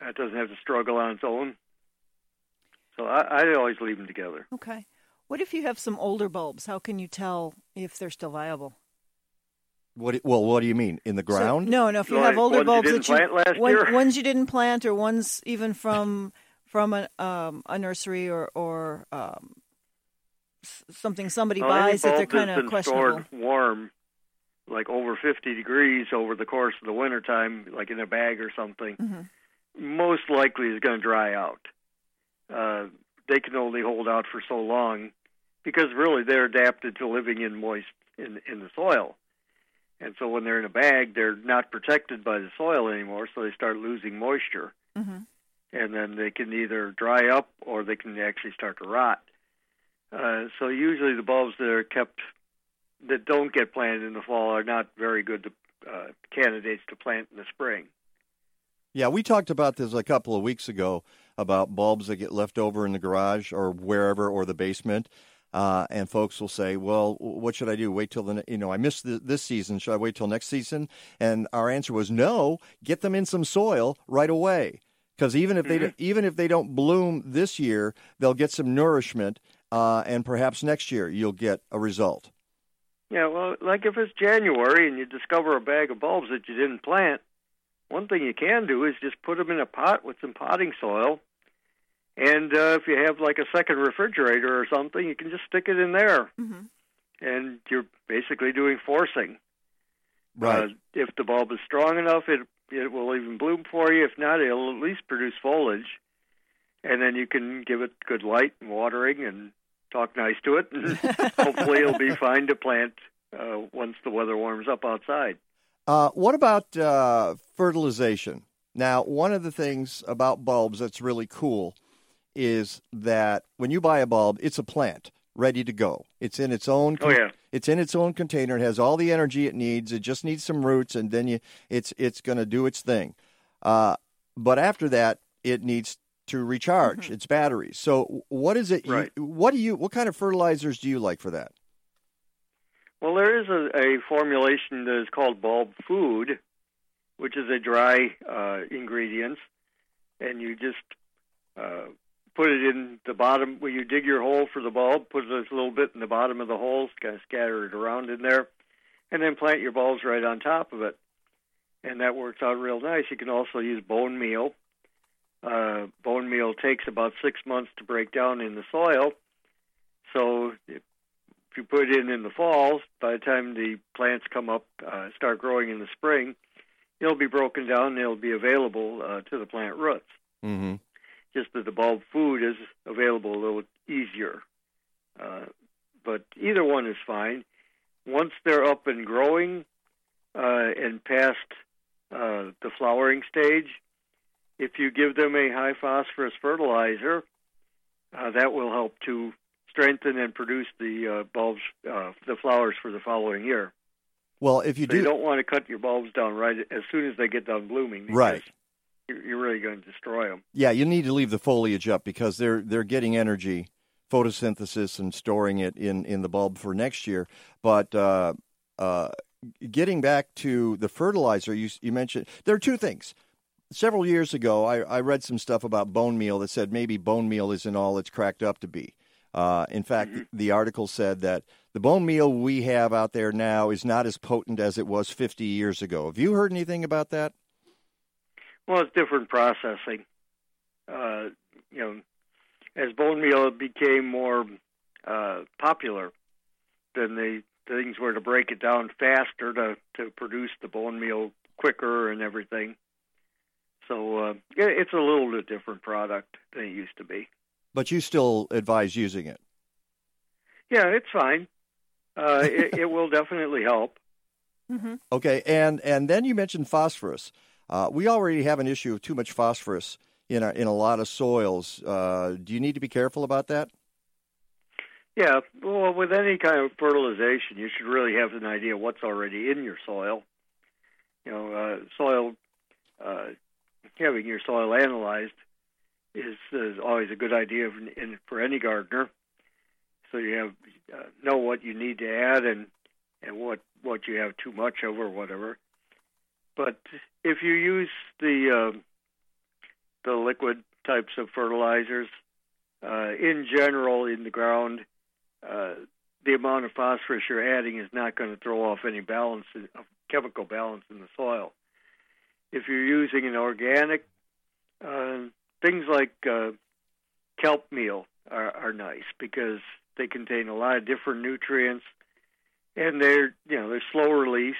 It doesn't have to struggle on its own. So I, I always leave them together. Okay. What if you have some older bulbs? How can you tell if they're still viable? What? Well, what do you mean in the So- ground? no, no. If you Like have older ones you bulbs didn't that you plant last one- year? ones you didn't plant, or ones even from from a um, a nursery or or um, s- something somebody Well, buys that they're kind of questionable. stored warm, like over 50 degrees over the course of the wintertime, like in a bag or something, Mhm. most likely is going to dry out. Uh, they can only hold out for so long because really they're adapted to living in moist in in the soil. And so when they're in a bag, they're not protected by the soil anymore, so they start losing moisture. Mhm. And then they can either dry up or they can actually start to rot. Uh, so usually the bulbs that are kept that don't get planted in the fall are not very good to, uh, candidates to plant in the spring. Yeah, we talked about this a couple of weeks ago about bulbs that get left over in the garage or wherever or the basement. Uh, and folks will say, "Well, what should I do? Wait till the you know I missed the, this season. Should I wait till next season?" And our answer was no. Get them in some soil right away, because even if they Mhm. even if they don't bloom this year, they'll get some nourishment, uh, and perhaps next year you'll get a result. Yeah, well, like if it's January and you discover a bag of bulbs that you didn't plant, one thing you can do is just put them in a pot with some potting soil. And uh, if you have like a second refrigerator or something, you can just stick it in there. Mhm. And you're basically doing forcing. Right. Uh, if the bulb is strong enough, it it will even bloom for you. If not, it'll at least produce foliage, and then you can give it good light and watering and talk nice to it, and hopefully it'll be fine to plant uh, once the weather warms up outside. Uh, what about uh, fertilization? Now, one of the things about bulbs that's really cool is that when you buy a bulb, it's a plant ready to go. It's in its own. Oh, yeah. It's in its own container. It has all the energy it needs. It just needs some roots, and then you, it's it's going to do its thing. Uh, but after that, it needs to recharge its batteries. So, what is it? you- what do you? What kind of fertilizers do you like for that? Well, there is a, a formulation that is called bulb food, which is a dry uh, ingredients, and you just uh, put it in the bottom where you dig your hole for the bulb. Put a little bit in the bottom of the hole, kind of scatter it around in there, and then plant your bulbs right on top of it, and that works out real nice. You can also use bone meal. Uh, bone meal takes about six months to break down in the soil, so if you put it in in the fall, by the time the plants come up, uh, start growing in the spring, it'll be broken down and it'll be available uh, to the plant roots. Mm-hmm. Just that the bulb food is available a little easier. Uh, but either one is fine. Once they're up and growing uh, and past uh, the flowering stage, if you give them a high phosphorus fertilizer, uh, that will help to strengthen and produce the uh, bulbs, uh, the flowers for the following year. Well, if you So you do, don't want to cut your bulbs down right as soon as they get done blooming. Right. You're, you're really going to destroy them. Yeah, you need to leave the foliage up because they're they're getting energy, photosynthesis, and storing it in, in the bulb for next year. But uh, uh, getting back to the fertilizer, you you mentioned there are two things. Several years ago, I, I read some stuff about bone meal that said maybe bone meal isn't all it's cracked up to be. Uh, in fact, the article said that the bone meal we have out there now is not as potent as it was 50 years ago. Have you heard anything about that? Well, it's different processing. Uh, you know, as bone meal became more uh, popular, then the things were to break it down faster to to produce the bone meal quicker and everything. So uh, it's a little bit different product than it used to be. But you still advise using it. Yeah, it's fine. Uh, it, it will definitely help. Mm-hmm. Okay, and and then you mentioned phosphorus. Uh, we already have an issue of too much phosphorus in a, in a lot of soils. Uh, do you need to be careful about that? Yeah, well, with any kind of fertilization, you should really have an idea what's already in your soil. You know, uh, soil uh, having your soil analyzed is, is always a good idea in, for any gardener. So you have uh, know what you need to add and and what what you have too much of or whatever. But if you use the uh, the liquid types of fertilizers, uh, in general in the ground, uh, the amount of phosphorus you're adding is not going to throw off any balance, of chemical balance in the soil. If you're using an organic, uh, things like uh, kelp meal are, are nice because they contain a lot of different nutrients, and they're you know they're slow release.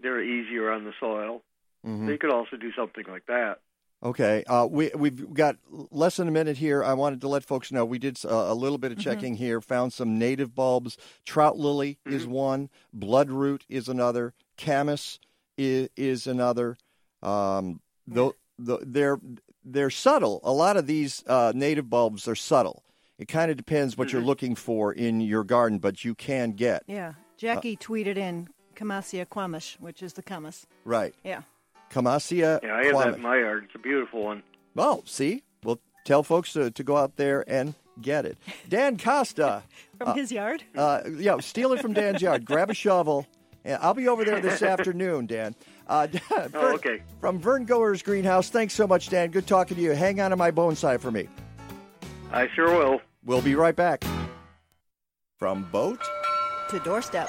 They're easier on the soil. Mhm. So you could also do something like that. Okay, uh, we we've got less than a minute here. I wanted to let folks know we did uh, a little bit of checking here. Found some native bulbs. Trout lily is one. Bloodroot is another. Camas is, is another. Um, though the, they're they're subtle. A lot of these uh, native bulbs are subtle. It kind of depends what you're looking for in your garden, but you can get Yeah. Jackie tweeted in Camassia quamash, which is the camas. right. Yeah. Camassia. Yeah, I have that in my yard. It's a beautiful one. Oh, see? Well, tell folks to, to go out there and get it. Dan Kosta. From uh, his yard? Uh, yeah, steal it from Dan's yard. Grab a shovel. And I'll be over there this afternoon, Dan. Uh, Vern- Oh, okay. From Vern Goers greenhouse. Thanks so much, Dan. Good talking to you. Hang on to my bonsai for me. I sure will. We'll be right back. From boat To doorstep.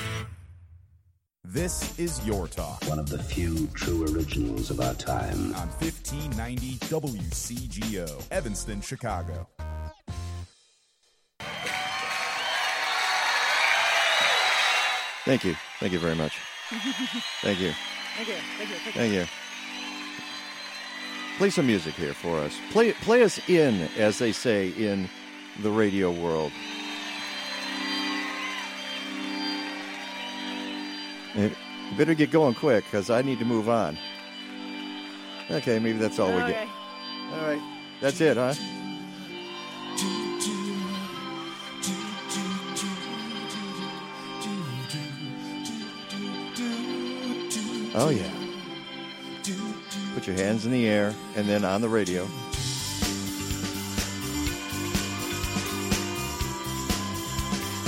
This is Your Talk. One of the few true originals of our time. On 1590 WCGO, Evanston, Chicago. Thank you. Thank you very much. Thank you. Thank you. Thank you. Thank you. Play some music here for us. Play play us in, as they say in the radio world. You better get going quick because I need to move on. Okay, maybe that's all we get. All right, that's it, huh? Oh yeah. Put your hands in the air and then on the radio.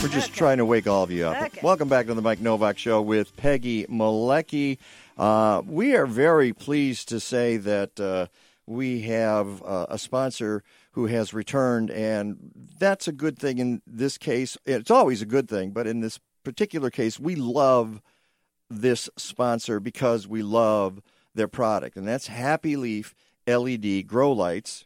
We're just trying to wake all of you up. Okay. Welcome back to the Mike Nowak Show with Peggy Malecki. Uh, we are very pleased to say that uh, we have uh, a sponsor who has returned, and that's a good thing in this case. It's always a good thing, but in this particular case, we love this sponsor because we love their product, and that's Happy Leaf LED grow lights.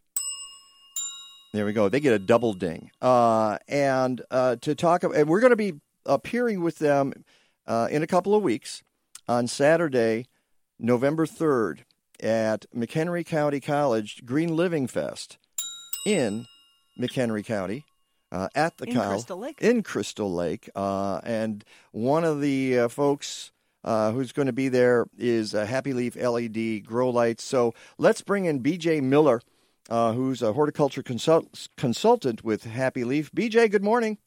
There we go. They get a double ding. Uh, and uh, to talk, and we're going to be appearing with them uh, in a couple of weeks on Saturday, November 3rd at McHenry County College Green Living Fest in McHenry County. Uh, at the In Crystal Lake. in Crystal Lake, uh, and one of the uh, folks uh, who's going to be there is uh, Happy Leaf LED grow lights. So let's bring in P.J. Miller, uh, who's a horticulture consult- consultant with Happy Leaf. P.J., good morning.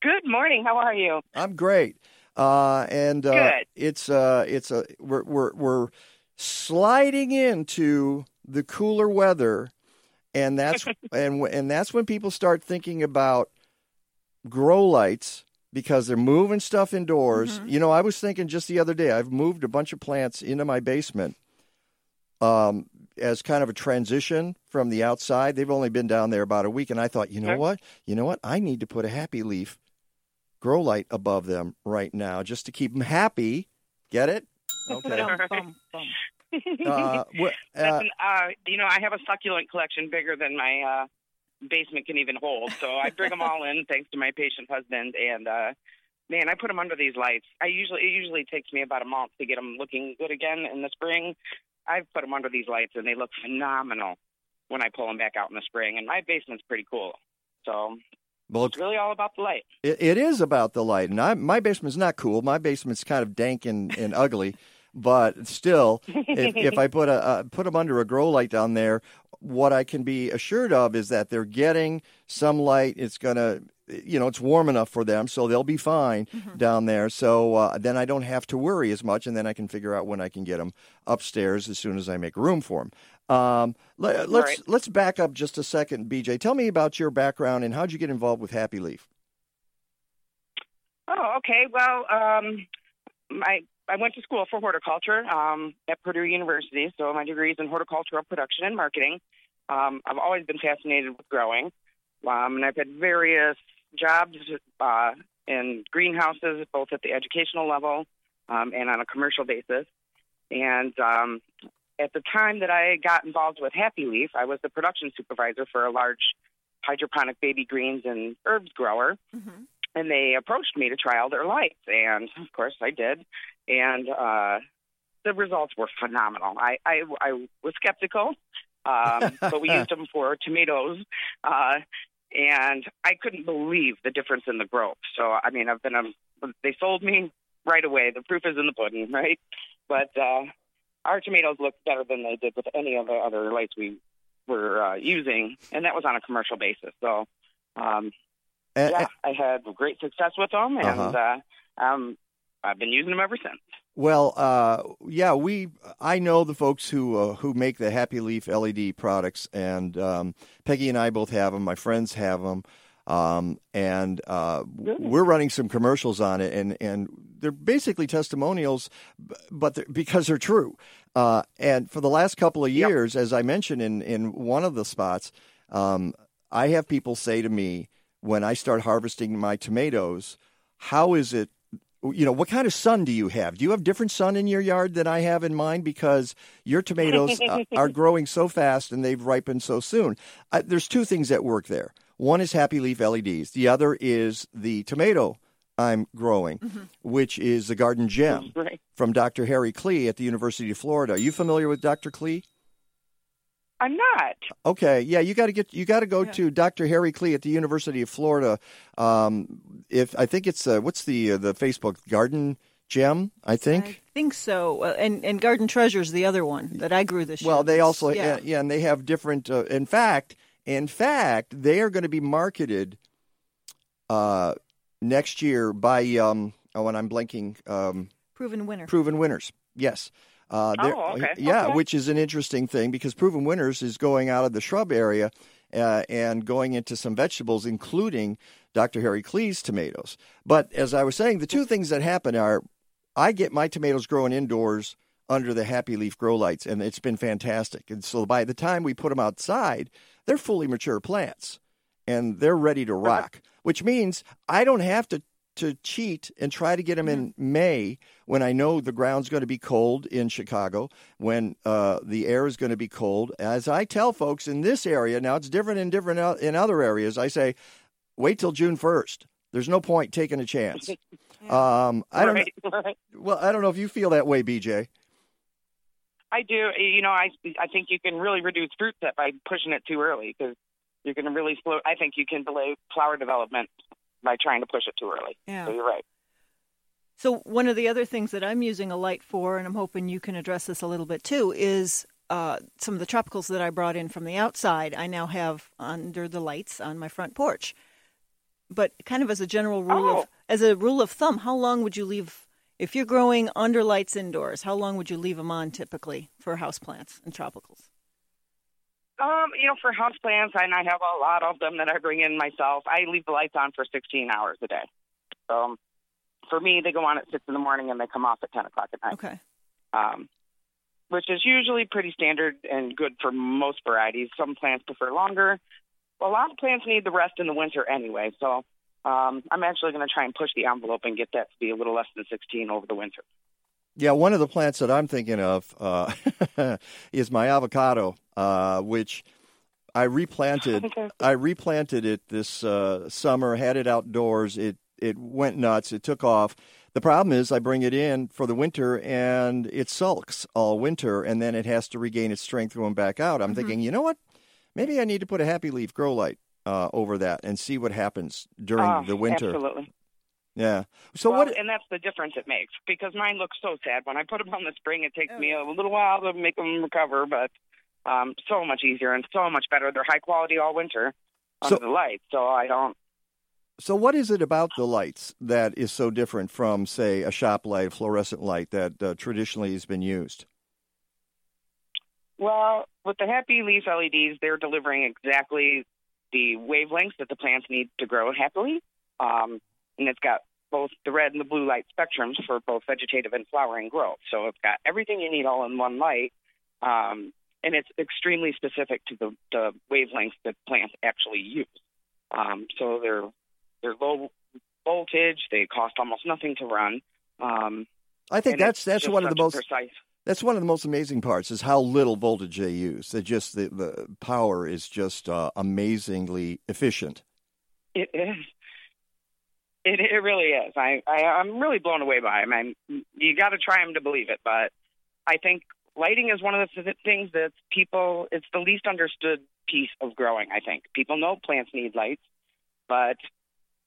Good morning. How are you? I'm great. Uh, and uh, Good. it's uh, it's a we're, we're we're sliding into the cooler weather, and that's and and that's when people start thinking about grow lights because they're moving stuff indoors. You know, I was thinking just the other day, I've moved a bunch of plants into my basement um, as kind of a transition from the outside. They've only been down there about a week, and I thought, you know Sure. what? You know what? I need to put a happy leaf grow light above them right now just to keep them happy. Get it? Okay. Uh, wh- That's uh, an, uh, you know, I have a succulent collection bigger than my uh, basement can even hold. So I bring them all in, thanks to my patient husband. And uh, man, I put them under these lights. I usually it usually takes me about a month to get them looking good again in the spring. I've put them under these lights, and they look phenomenal when I pull them back out in the spring. And my basement's pretty cool. So well, it's really all about the light. It, it is about the light, and I, my basement's not cool. My basement's kind of dank and, and ugly, but still, if, if I put a uh, put them under a grow light down there, what I can be assured of is that they're getting some light. It's gonna, you know, it's warm enough for them, so they'll be fine down there. So uh, then I don't have to worry as much, and then I can figure out when I can get them upstairs as soon as I make room for them. Um, let, let's Right. let's back up just a second, BJ. Tell me about your background and how'd you get involved with Happy Leaf? Oh, okay. Well, um, my I went to school for horticulture um, at Purdue University, so my degree is in horticultural production and marketing. Um, I've always been fascinated with growing, um, and I've had various jobs uh, in greenhouses, both at the educational level um, and on a commercial basis. And um, at the time that I got involved with Happy Leaf, I was the production supervisor for a large hydroponic baby greens and herbs grower and they approached me to try out their lights, and of course I did, and uh, the results were phenomenal. I I, I was skeptical, um, but we used them for tomatoes, uh, and I couldn't believe the difference in the growth. So I mean, I've been um, they sold me right away. The proof is in the pudding, right? But uh, our tomatoes looked better than they did with any of the other lights we were uh, using, and that was on a commercial basis. So. Um, yeah, I had great success with them, and Uh-huh. uh, um, I've been using them ever since. Well, uh, yeah, we I know the folks who uh, who make the Happy Leaf LED products, and um, Peggy and I both have them. My friends have them, um, and uh, we're running some commercials on it, and and they're basically testimonials, but they're, because they're true. Uh, and for the last couple of years, as I mentioned in in one of the spots, um, I have people say to me when I start harvesting my tomatoes, "How is it you know, what kind of sun do you have? Do you have different sun in your yard than I have in mine? Because your tomatoes uh, are growing so fast and they've ripened so soon. Uh, there's two things that work there. One is Happy Leaf LEDs. The other is the tomato I'm growing, which is the Garden Gem Right. from Dr. Harry Klee at the University of Florida. Are you familiar with Dr. Klee? I'm not. Okay, yeah, you got to get you got to go to Dr. Harry Klee at the University of Florida. Um, if I think it's uh, what's the uh, the Facebook Garden Gem, I think. I think so. Uh, and and Garden Treasure's the other one that I grew this year. Well, they also yeah. yeah. yeah, and they have different. Uh, in fact, in fact, they are going to be marketed uh, next year by um, oh, and I'm blanking. Um, proven winner. Proven winners. Yes. Uh, Oh, okay. Yeah, Okay. which is an interesting thing because Proven Winners is going out of the shrub area uh, and going into some vegetables, including Dr. Harry Klee's tomatoes. But as I was saying, the two things that happen are I get my tomatoes growing indoors under the Happy Leaf grow lights, and it's been fantastic. And so by the time we put them outside, they're fully mature plants and they're ready to rock, which means I don't have to to cheat and try to get them in May when I know the ground's going to be cold in Chicago, when uh, the air is going to be cold. As I tell folks in this area, now it's different in different o- in other areas. I say, wait till June first. There's no point taking a chance. Um, I don't. Right, right. Well, I don't know if you feel that way, BJ. I do. You know, I I think you can really reduce fruit set by pushing it too early because you're going to really slow. I think you can delay flower development by trying to push it too early. Yeah. So you're right. So one of the other things that I'm using a light for, and I'm hoping you can address this a little bit too, is uh, some of the tropicals that I brought in from the outside. I now have under the lights on my front porch. But kind of as a general rule Oh. of as a rule of thumb, how long would you leave if you're growing under lights indoors? How long would you leave them on typically for houseplants and tropicals? Um, you know, for houseplants, and I have a lot of them that I bring in myself. I leave the lights on for 16 hours a day. So, um, for me, they go on at six in the morning and they come off at 10 o'clock at night. Okay. Um, which is usually pretty standard and good for most varieties. Some plants prefer longer. Well, A lot of plants need the rest in the winter anyway. So, um, I'm actually going to try and push the envelope and get that to be a little less than 16 over the winter. Yeah, one of the plants that I'm thinking of uh, is my avocado, uh, which I replanted. I replanted it this uh, summer, had it outdoors. It it went nuts. It took off. The problem is, I bring it in for the winter and it sulks all winter, and then it has to regain its strength going back out. I'm thinking, you know what? Maybe I need to put a happy leaf grow light uh, over that and see what happens during Oh, the winter. Absolutely. Yeah. So well, what? And that's the difference it makes because mine looks so sad. When I put them on the spring, it takes me a little while to make them recover, but um, so much easier and so much better. They're high quality all winter under So- the lights, so I don't. So, what is it about the lights that is so different from, say, a shop light, fluorescent light that uh, traditionally has been used? Well, with the Happy Leaf LEDs, they're delivering exactly the wavelengths that the plants need to grow happily, um, and it's got both the red and the blue light spectrums for both vegetative and flowering growth. So it's got everything you need all in one light. Um, and it's extremely specific to the, the wavelengths that plants actually use. Um, so they're they're low voltage. They cost almost nothing to run. Um, I think that's that's one of the most precise. that's one of the most amazing parts is how little voltage they use. They just the, the power is just uh, amazingly efficient. It is. It it really is. I, I I'm really blown away by him. I'm, you got to try him to believe it, but I think lighting is one of the things that people. It's the least understood piece of growing. I think people know plants need lights, but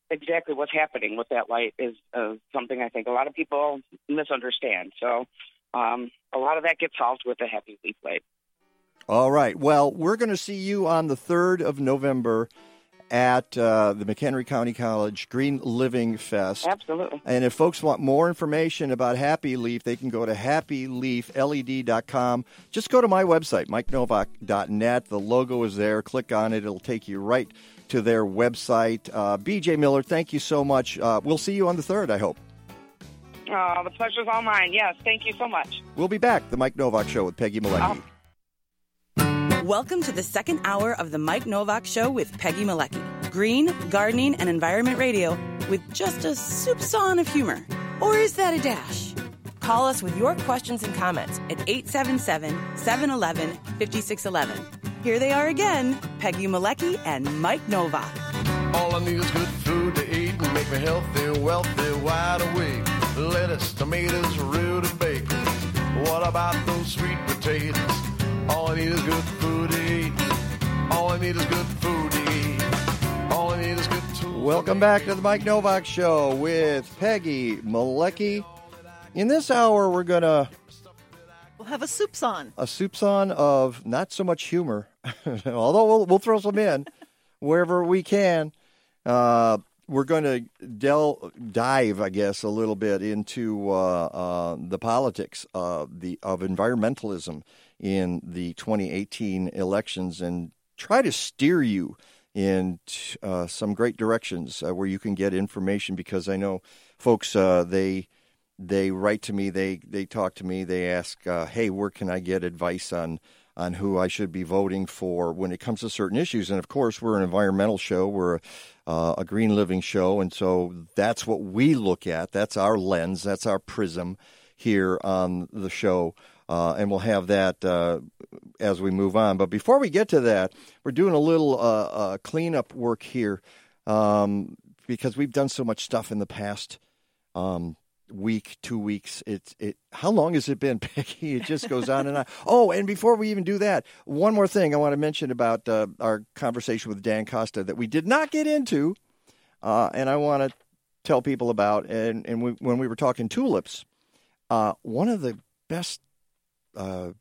exactly what's happening with that light is uh, something I think a lot of people misunderstand. So um, a lot of that gets solved with a happy leaf light. All right. Well, we're going to see you on the third of November at uh, the McHenry County College Green Living Fest. Absolutely. And if folks want more information about Happy Leaf, they can go to happyleafled.com. Just go to my website, mikenowak.net. The logo is there. Click on it, it'll take you right to their website. Uh, P.J. Miller, thank you so much. Uh, we'll see you on the 3rd, I hope. Oh, the pleasure's all mine. Yes, thank you so much. We'll be back. The Mike Nowak Show with Peggy Malecki. Welcome to the second hour of the Mike Nowak Show with Peggy Malecki. Green, gardening, and environment radio with just a soupçon of humor. Or is that a dash? Call us with your questions and comments at 877 711 5611. Here they are again Peggy Malecki and Mike Nowak. All I need is good food to eat and make me healthy, wealthy, wide awake. Lettuce, tomatoes, rutabaga. What about those sweet potatoes? All I need is good food to eat. All I need is good food to eat. All I need is good tools. Welcome back to the Mike Nowak Show with Peggy Malecki. In this hour, we're going to We'll have a soupçon. a soupçon of not so much humor, although we'll, we'll throw some in wherever we can. Uh, we're going to del- dive, I guess, a little bit into uh, uh, the politics of the of environmentalism in the 2018 elections and try to steer you in uh, some great directions uh, where you can get information because I know folks uh, they they write to me, they they talk to me, they ask, uh, "Hey, where can I get advice on on who I should be voting for when it comes to certain issues?" And of course, we're an environmental show, we're uh, a green living show, and so that's what we look at. That's our lens, that's our prism here on the show, uh, and we'll have that uh, as we move on. But before we get to that, we're doing a little uh, uh, cleanup work here um, because we've done so much stuff in the past. Um, week, two weeks. It's it. How long has it been, Peggy? It just goes on and on. Oh, and before we even do that, one more thing I want to mention about uh, our conversation with Dan Kosta that we did not get into, uh, and I want to tell people about, and, and we, when we were talking tulips, one of the best uh,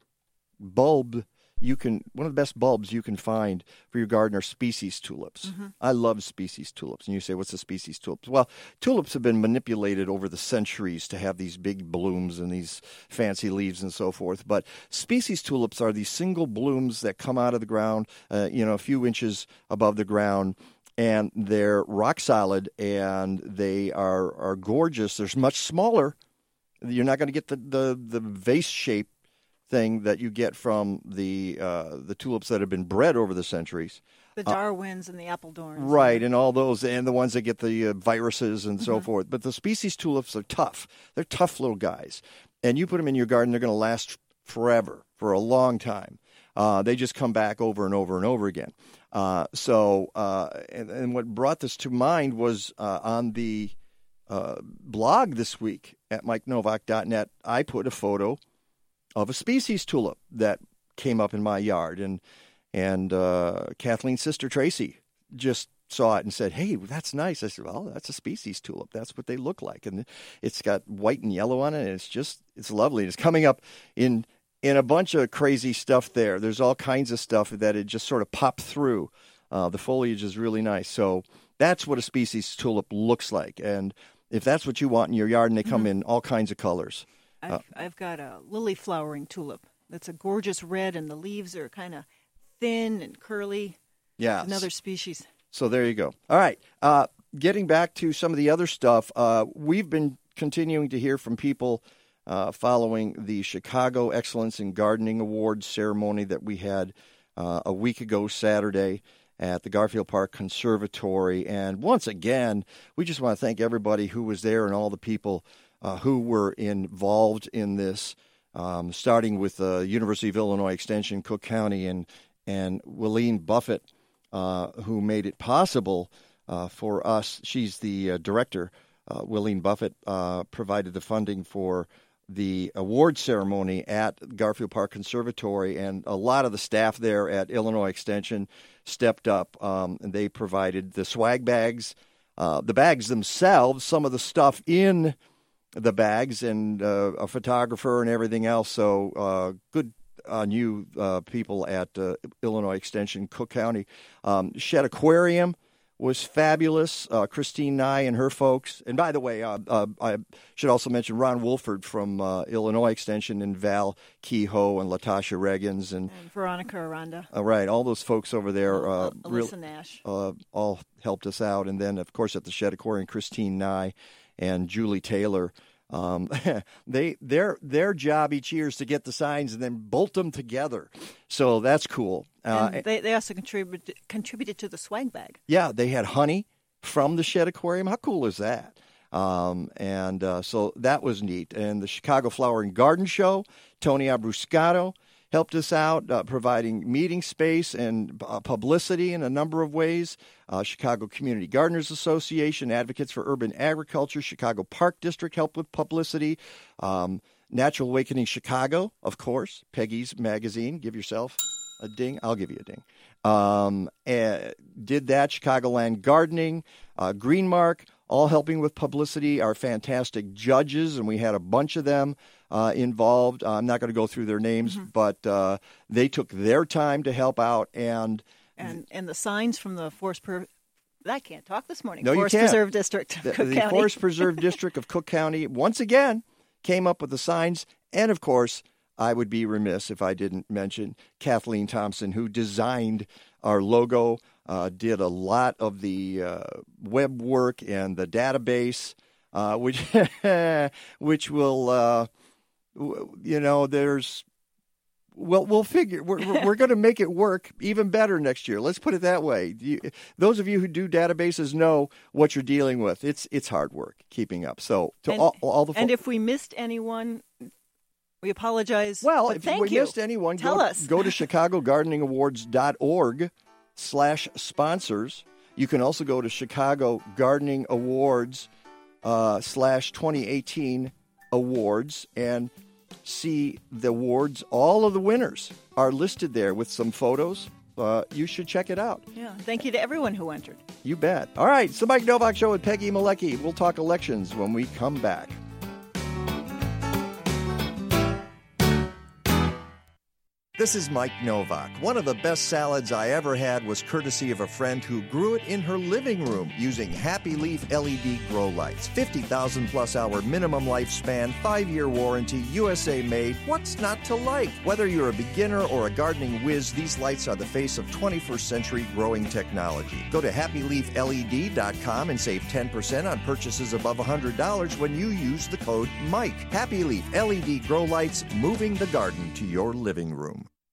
bulb you can one of the best bulbs you can find for your garden are species tulips. Mm-hmm. I love species tulips. And you say, what's a species tulips? Well, tulips have been manipulated over the centuries to have these big blooms and these fancy leaves and so forth. But species tulips are these single blooms that come out of the ground, uh, you know, a few inches above the ground. And they're rock solid and they are, are gorgeous. They're much smaller. You're not going to get the, the, the vase shape thing that you get from the uh, the tulips that have been bred over the centuries. The Darwins and the Apeldoorns. Right, and all those, and the ones that get the uh, viruses and so Mhm. forth. But the species tulips are tough. They're tough little guys, and you put them in your garden, they're going to last forever, for a long time. Uh, they just come back over and over and over again. Uh, so, uh, and, and what brought this to mind was uh, on the uh, blog this week at MikeNowak.net, I put a photo of a species tulip that came up in my yard, and and uh, Kathleen's sister Tracy just saw it and said, "Hey, that's nice." I said, "Well, that's a species tulip. That's what they look like, and it's got white and yellow on it, and it's just it's lovely. It's coming up in in a bunch of crazy stuff there. There's all kinds of stuff that it just sort of popped through. Uh, the foliage is really nice. So that's what a species tulip looks like, and if that's what you want in your yard, and they come Mhm. in all kinds of colors. I've, Uh, I've got a lily flowering tulip that's a gorgeous red, and the leaves are kind of thin and curly. Yeah. Another species. So there you go. All right. Uh, getting back to some of the other stuff, uh, we've been continuing to hear from people uh, following the Chicago Excellence in Gardening Awards ceremony that we had uh, a week ago Saturday at the Garfield Park Conservatory. And once again, we just want to thank everybody who was there and all the people uh, who were involved in this, um, starting with the University of Illinois Extension, Cook County, and and Willeen Buffett, uh, who made it possible uh, for us. She's the uh, director. Uh, Willeen Buffett uh, provided the funding for the award ceremony at Garfield Park Conservatory, and a lot of the staff there at Illinois Extension stepped up. Um, and they provided the swag bags, uh, the bags themselves, some of the stuff in the bags, and uh, a photographer and everything else. So uh, good on you, uh, people at uh, Illinois Extension, Cook County. Um, Shedd Aquarium was fabulous. Uh, Christine Nye and her folks. And by the way, uh, uh, I should also mention Ron Wolford from uh, Illinois Extension and Val Kehoe and Latasha Regans and And Veronica Aranda. all right, all those folks over there, uh, Alyssa Nash. uh, all helped us out, and then of course at the Shedd Aquarium, Christine Nye and Julie Taylor. Um, they their their job each year is to get the signs and then bolt them together, so that's cool. Uh, and they, they also contributed contributed to the swag bag. yeah, they had honey from the Shedd Aquarium. How cool is that? Um, and uh, so that was neat. And the Chicago Flower and Garden Show, Tony Abruscato helped us out, uh, providing meeting space and uh, publicity in a number of ways. Uh, Chicago Community Gardeners Association, Advocates for Urban Agriculture, Chicago Park District helped with publicity. Um, Natural Awakening Chicago, of course, Peggy's magazine. Give yourself a ding. I'll give you a ding. Um, eh, did that. Chicagoland Gardening, uh, Greenmark, all helping with publicity. Our fantastic judges, and we had a bunch of them uh, involved. I'm not going to go through their names, but uh, they took their time to help out. And And and the signs from the Forest Per I can't talk this morning. No, you can't. Preserve District, the, the. Forest Preserve District of Cook County once again came up with the signs, and of course, I would be remiss if I didn't mention Kathleen Thompson, who designed our logo, uh, did a lot of the uh, web work and the database, uh, which which will, uh, you know, there's. Well, we'll figure. We're, we're, going to make it work even better next year. Let's put it that way. You, those of you who do databases know what you're dealing with. It's it's hard work keeping up. So to and, all, all the and if we missed anyone, we apologize. well, if thank we you. missed anyone, Tell go, us. go to chicagogardeningawards.org slash sponsors. You can also go to Chicago Gardening Awards uh, slash 2018 awards and see the awards. All of the winners are listed there with some photos uh, you should check it out. Yeah. Thank you to everyone who entered. You bet. All right, it's the Mike Nowak Show with Peggy Malecki. We'll talk elections when we come back. This is Mike Nowak. One of the best salads I ever had was courtesy of a friend who grew it in her living room using Happy Leaf LED grow lights. 50,000 plus hour minimum lifespan, 5 year warranty, USA made. What's not to like? Whether you're a beginner or a gardening whiz, these lights are the face of 21st century growing technology. Go to happyleafled.com and save 10% on purchases above $100 when you use the code MIKE. Happy Leaf LED grow lights, moving the garden to your living room.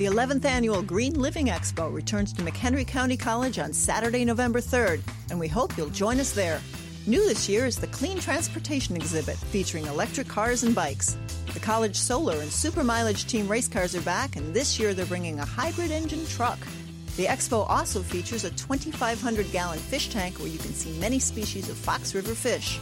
The 11th annual Green Living Expo returns to McHenry County College on Saturday, November 3rd, and we hope you'll join us there. New this year is the Clean Transportation exhibit featuring electric cars and bikes. The college solar and super mileage team race cars are back, and this year they're bringing a hybrid engine truck. The expo also features a 2,500 gallon fish tank where you can see many species of Fox River fish.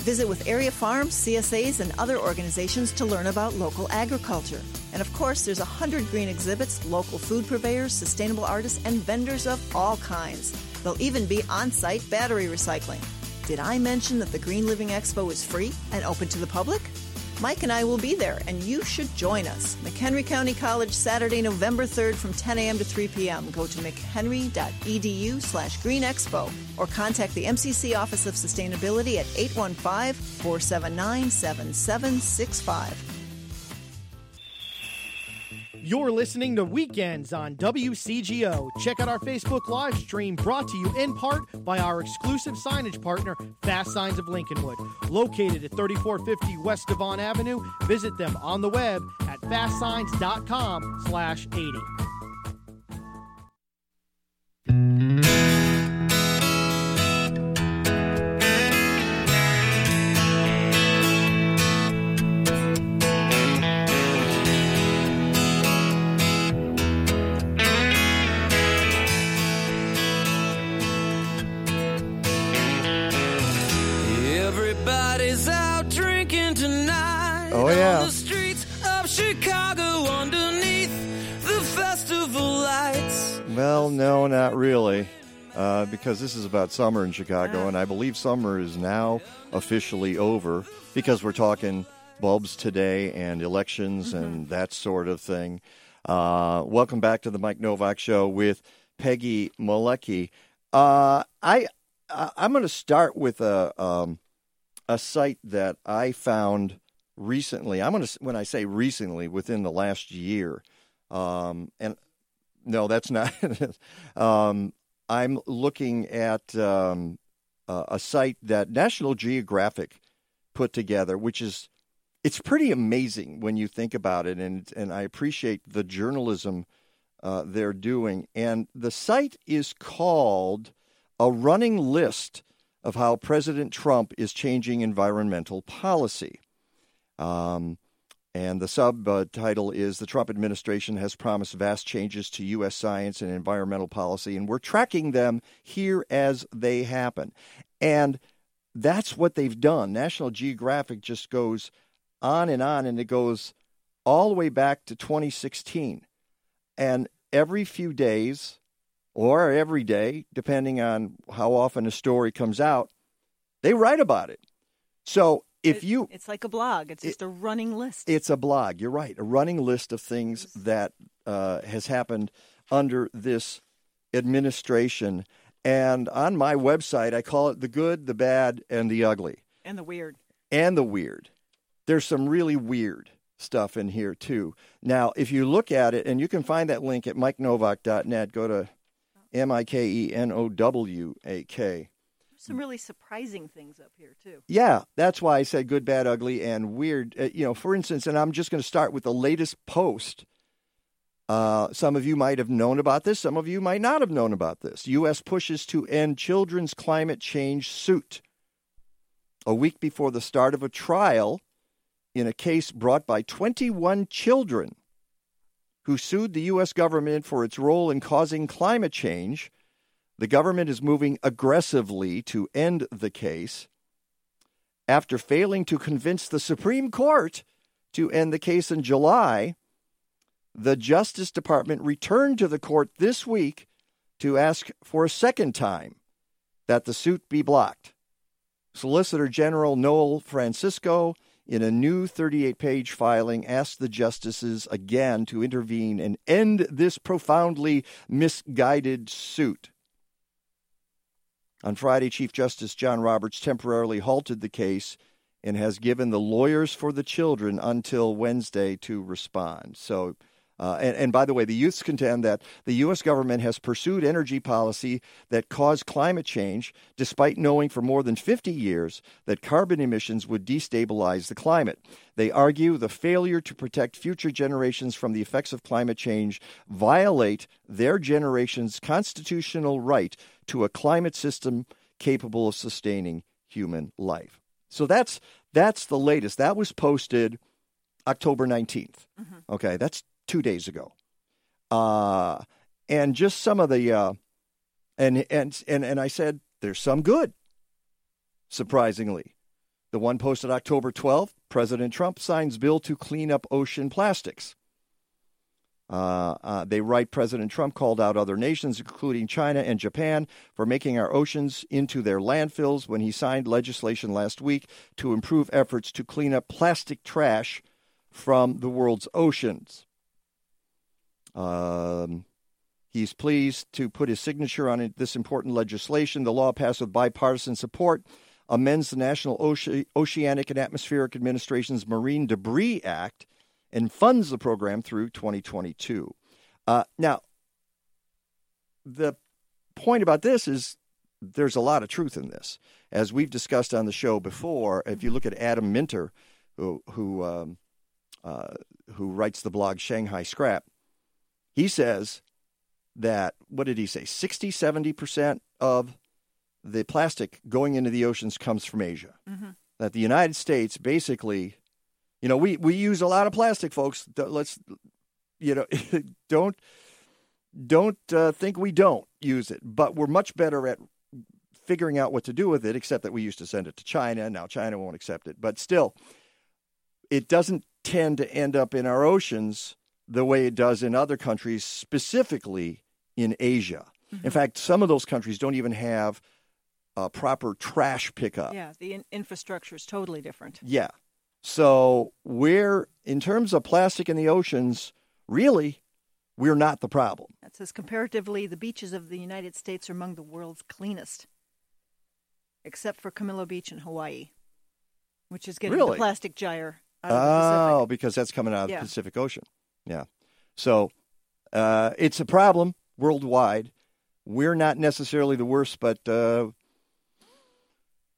Visit with area farms, CSAs, and other organizations to learn about local agriculture. And of course, there's 100 green exhibits, local food purveyors, sustainable artists, and vendors of all kinds. There'll even be on site battery recycling. Did I mention that the Green Living Expo is free and open to the public? Mike and I will be there, and you should join us. McHenry County College, Saturday, November 3rd from 10 a.m. to 3 p.m. Go to mchenry.edu slash green expo or contact the MCC Office of Sustainability at 815 479 7765. You're listening to Weekends on WCGO. Check out our Facebook live stream brought to you in part by our exclusive signage partner, Fast Signs of Lincolnwood. Located at 3450 West Devon Avenue, visit them on the web at fastsigns.com slash 80. Well, no, not really. Uh, because this is about summer in Chicago, and I believe summer is now officially over because we're talking bulbs today and elections and that sort of thing. Uh, welcome back to the Mike Nowak Show with Peggy Malecki. Uh, I, I I'm going to start with a um, a site that I found recently. I'm going to when I say recently, within the last year, um, and no, that's not. um, I'm looking at um, uh, a site that National Geographic put together, which is it's pretty amazing when you think about it, and and I appreciate the journalism uh, they're doing. And the site is called a running list of how President Trump is changing environmental policy. Um, and the subtitle is The Trump administration has promised vast changes to U.S. science and environmental policy, and we're tracking them here as they happen. And that's what they've done. National Geographic just goes on and on, and it goes all the way back to 2016. And every few days, or every day, depending on how often a story comes out, they write about it. So if you It's like a blog. It's just a running list. it's a blog. You're right. A running list of things that uh, has happened under this administration. And on my website, I call it the good, the bad, and the ugly, and the weird. and the weird. There's some really weird stuff in here, too. Now, if you look at it, and you can find that link at mikenowak.net, go to M I K E N O W A K. Some really surprising things up here too. Yeah, that's why I said good, bad, ugly, and weird. Uh, you know, for instance, and I'm just going to start with the latest post Uh, some of you might have known about this. Some of you might not have known about this. U.S. pushes to end children's climate change suit. A week before the start of a trial in a case brought by 21 children who sued the U.S. government for its role in causing climate change, the government is moving aggressively to end the case after failing to convince the Supreme Court to end the case in July. The Justice Department returned to the court this week to ask for a second time that the suit be blocked. Solicitor General Noel Francisco, in a new 38 page filing, asked the justices again to intervene and end this profoundly misguided suit. On Friday, Chief Justice John Roberts temporarily halted the case and has given the lawyers for the children until Wednesday to respond. So, uh, and, and, by the way, the youths contend that the U.S. government has pursued energy policy that caused climate change, despite knowing for more than 50 years that carbon emissions would destabilize the climate. They argue the failure to protect future generations from the effects of climate change violate their generation's constitutional right to a climate system capable of sustaining human life. So that's that's the latest. That was posted October 19th. Mm-hmm. Okay, that's two days ago. Uh, and just some of the, uh, and, and, and, and I said, there's some good, surprisingly. The one posted October 12th, President Trump signs bill to clean up ocean plastics. Uh, uh, they write President Trump called out other nations, including China and Japan, for making our oceans into their landfills when he signed legislation last week to improve efforts to clean up plastic trash from the world's oceans. Um, he's pleased to put his signature on this important legislation. The law passed with bipartisan support amends the National Oce- Oceanic and Atmospheric Administration's Marine Debris Act and funds the program through 2022. Uh, now, the point about this is there's a lot of truth in this. As we've discussed on the show before, if you look at Adam Minter, who who um, uh, who writes the blog Shanghai Scrap, he says that, what did he say? 60, 70% of the plastic going into the oceans comes from Asia. Mm-hmm. That the United States basically, you know, we, we use a lot of plastic, folks. Let's, you know, don't don't uh, think we don't use it, but we're much better at figuring out what to do with it. Except that we used to send it to China, now China won't accept it. But still, it doesn't tend to end up in our oceans the way it does in other countries, specifically in Asia. Mm-hmm. In fact, some of those countries don't even have a proper trash pickup. Yeah, the in- infrastructure is totally different. Yeah. So we're, in terms of plastic in the oceans, really, we're not the problem. That says comparatively, the beaches of the United States are among the world's cleanest, except for Kamilo Beach in Hawaii, which is getting really? the plastic gyre. oh, because that's coming out of yeah. the Pacific Ocean. Yeah. So uh, it's a problem worldwide. We're not necessarily the worst, but uh,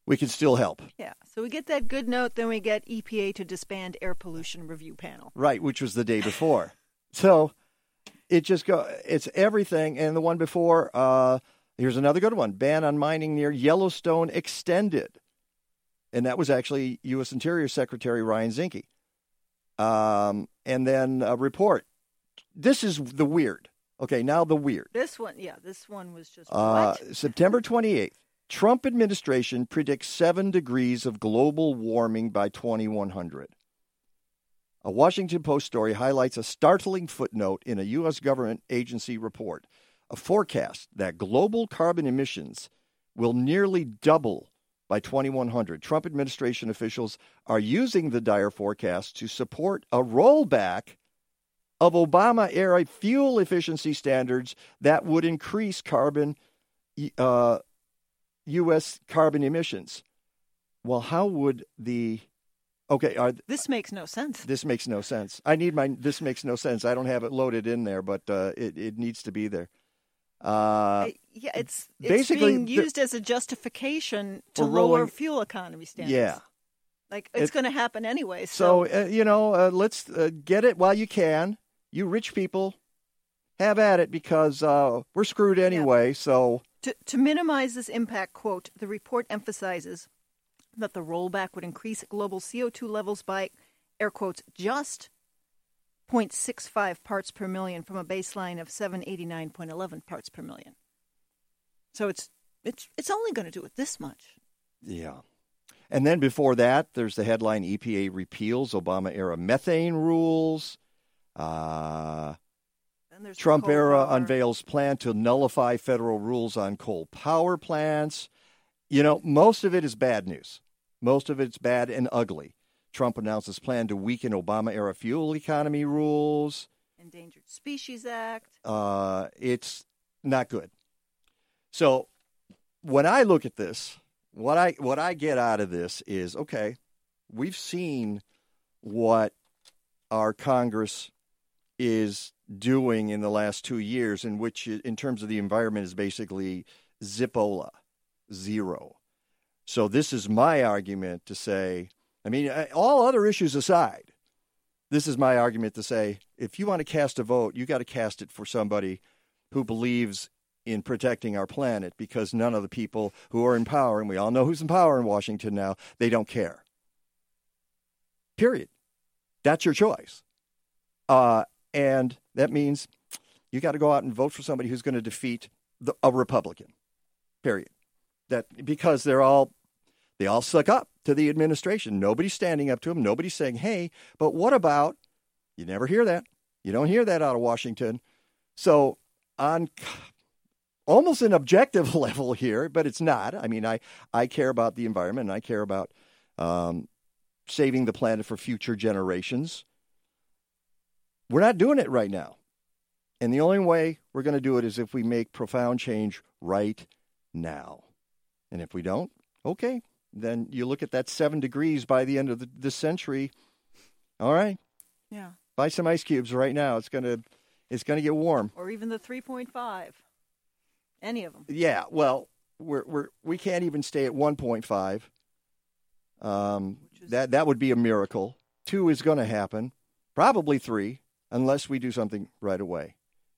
we can still help. Yeah. So we get that good note, then we get EPA to disband air pollution review panel. Right, which was the day before. so it just go. It's everything, and the one before. Uh, here's another good one: ban on mining near Yellowstone extended, and that was actually U.S. Interior Secretary Ryan Zinke. Um, and then a report. This is the weird. Okay, now the weird. This one, yeah, this one was just uh, September 28th. Trump administration predicts 7 degrees of global warming by 2100. A Washington Post story highlights a startling footnote in a U.S. government agency report, a forecast that global carbon emissions will nearly double by 2100. Trump administration officials are using the dire forecast to support a rollback of Obama era fuel efficiency standards that would increase carbon, uh, U.S. carbon emissions. Well, how would the Okay, are, this makes no sense. This makes no sense. I need my. This makes no sense. I don't have it loaded in there, but uh, it it needs to be there. Uh, yeah, it's, it's basically being used as a justification to lower fuel economy standards. Yeah, like it's it, going to happen anyway. So, so uh, you know, uh, let's uh, get it while you can. You rich people, have at it because uh, we're screwed anyway. So To, to minimize this impact, quote, the report emphasizes that the rollback would increase global CO2 levels by, air quotes, just 0.65 parts per million from a baseline of 789.11 parts per million. So it's it's it's only going to do it this much. Yeah. And then before that, there's the headline EPA repeals Obama era methane rules. Uh, Trump era power. unveils plan to nullify federal rules on coal power plants. You know, most of it is bad news. Most of it's bad and ugly. Trump announces plan to weaken Obama era fuel economy rules. Endangered Species Act. Uh, it's not good. So when I look at this, what I what I get out of this is okay. We've seen what our Congress is doing in the last two years, in which, in terms of the environment, is basically zipola, zero. So this is my argument to say, I mean, all other issues aside, this is my argument to say, if you want to cast a vote, you got to cast it for somebody who believes in protecting our planet because none of the people who are in power, and we all know who's in power in Washington now, they don't care. Period. That's your choice. Uh, and that means you got to go out and vote for somebody who's going to defeat the, a Republican. Period. That because they're all they all suck up to the administration. Nobody's standing up to them. Nobody's saying, "Hey, but what about?" You never hear that. You don't hear that out of Washington. So on almost an objective level here, but it's not. I mean, I I care about the environment. And I care about um, saving the planet for future generations. We're not doing it right now. And the only way we're going to do it is if we make profound change right now. And if we don't, okay, then you look at that seven degrees by the end of the, this century. All right, Yeah. buy some ice cubes right now. It's gonna it's gonna get warm. Or even the 3.5. Any of them. Yeah, well, we're we're we can't even stay at 1.5. Um, that that would be a miracle. Two is going to happen, probably three, unless we do something right away.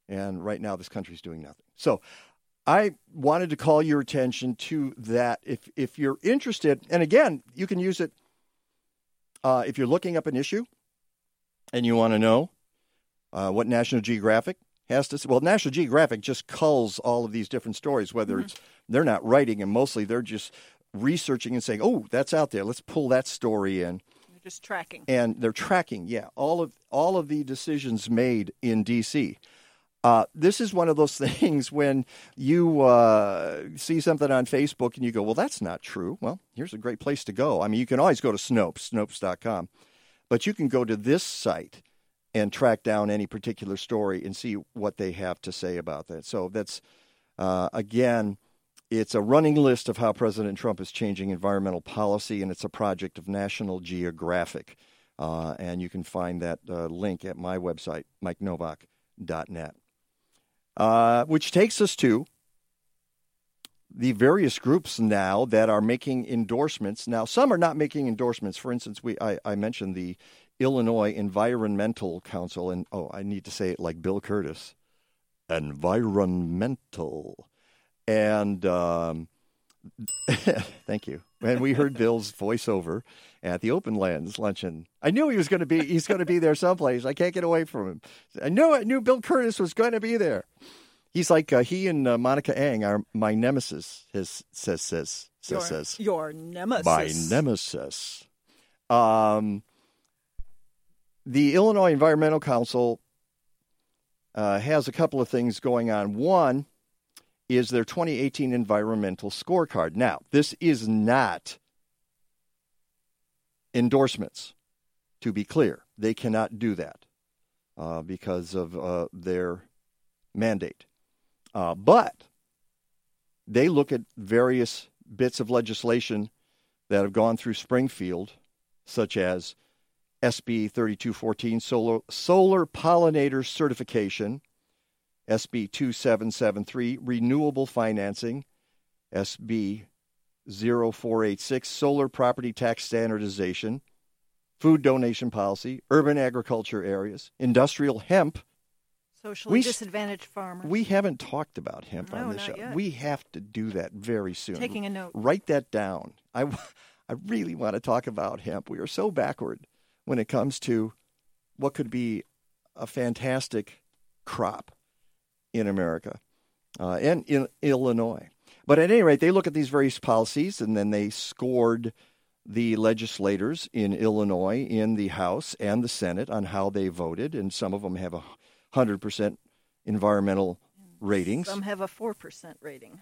And right now, this country's doing nothing. So, I wanted to call your attention to that. If if you're interested, and again, you can use it uh, if you're looking up an issue and you want to know uh, what National Geographic has to say. Well, National Geographic just culls all of these different stories, whether it's they're not writing and mostly they're just researching and saying, "Oh, that's out there. Let's pull that story in." Just tracking. And they're tracking, yeah, all of all of the decisions made in D.C. Uh, this is one of those things when you uh, see something on Facebook and you go, well, that's not true. Well, here's a great place to go. I mean, you can always go to Snopes, Snopes.com, but you can go to this site and track down any particular story and see what they have to say about that. So that's, uh, again, it's a running list of how President Trump is changing environmental policy, and it's a project of National Geographic. Uh, and you can find that uh, link at my website, mikenowak.net. Uh, which takes us to the various groups now that are making endorsements. Now, some are not making endorsements. For instance, we I, I mentioned the Illinois Environmental Council, and oh, I need to say it like Bill Kurtis, environmental, and um, thank you. And we heard Bill's voiceover at the Openlands luncheon. I knew he was going to be. He's going to be there someplace. I can't get away from him. I knew. I knew Bill Kurtis was going to be there. He's like uh, he and uh, Monica Eng are my nemesis. His says says says Your, says your nemesis. my nemesis. Um, the Illinois Environmental Council uh, has a couple of things going on. One is their 2018 environmental scorecard. Now, this is not endorsements, to be clear. They cannot do that uh, because of uh, their mandate. Uh, but they look at various bits of legislation that have gone through Springfield, such as SB 3214 solar, solar pollinator certification, SB 2773 renewable financing, SB 0486 solar property tax standardization, food donation policy, urban agriculture areas, industrial hemp Socially We disadvantaged farmers. We haven't talked about hemp No, on this show. yet. We have to do that very soon. Taking a note. Write that down. I, I really want to talk about hemp. We are so backward when it comes to what could be a fantastic crop in America uh, and in Illinois. But at any rate, they look at these various policies and then they scored the legislators in Illinois in the House and the Senate on how they voted, and some of them have a hundred percent environmental ratings. Some have a 4% rating.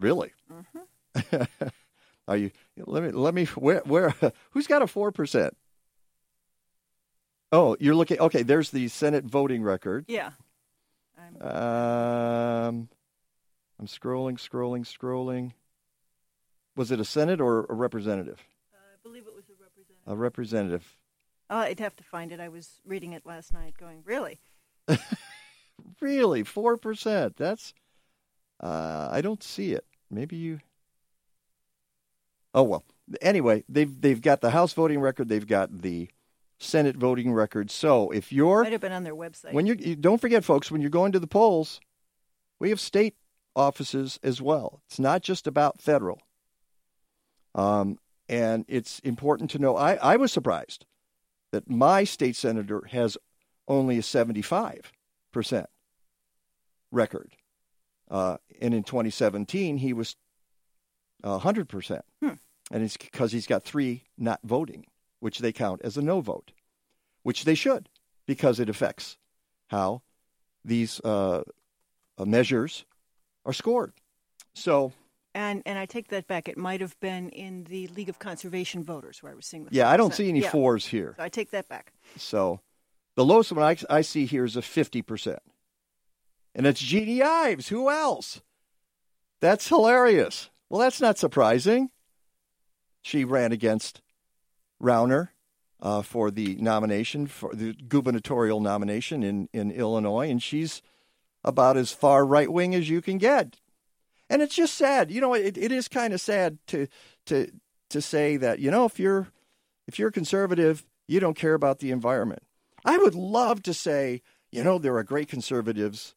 Really? hmm Are you? Let me. Let me. Where? Where? Who's got a four percent? Oh, you're looking. Okay, there's the Senate voting record. Yeah. Um, I'm scrolling, scrolling, scrolling. Was it a Senate or a representative? I believe it was a representative. A representative. Oh, I'd have to find it. I was reading it last night going, really? Really, four percent. That's. Uh, I don't see it. Maybe you. Oh well. Anyway, they've they've got the House voting record. They've got the Senate voting record. So if you're Might have been on their website. when you're, you don't forget, folks, when you're going to the polls, we have state offices as well. It's not just about federal. Um, and it's important to know. I, I was surprised that my state senator has only a 75% record. Uh, and in 2017, he was uh, 100%. And it's because he's got three not voting, which they count as a no vote, which they should, because it affects how these uh, measures are scored. So, And and I take that back. It might have been in the League of Conservation Voters where I was seeing the. Yeah, I don't see any Yeah. fours here. So I take that back. so the lowest one I, I see here is a 50%. And it's Jeanne Ives. Who else? That's hilarious. Well, that's not surprising. She ran against Rauner uh, for the nomination, for the gubernatorial nomination in, in Illinois, and she's about as far right wing as you can get. And it's just sad. You know, it, it is kind of sad to to to say that, you know, if you're if you're conservative, you don't care about the environment. I would love to say, you know, there are great conservatives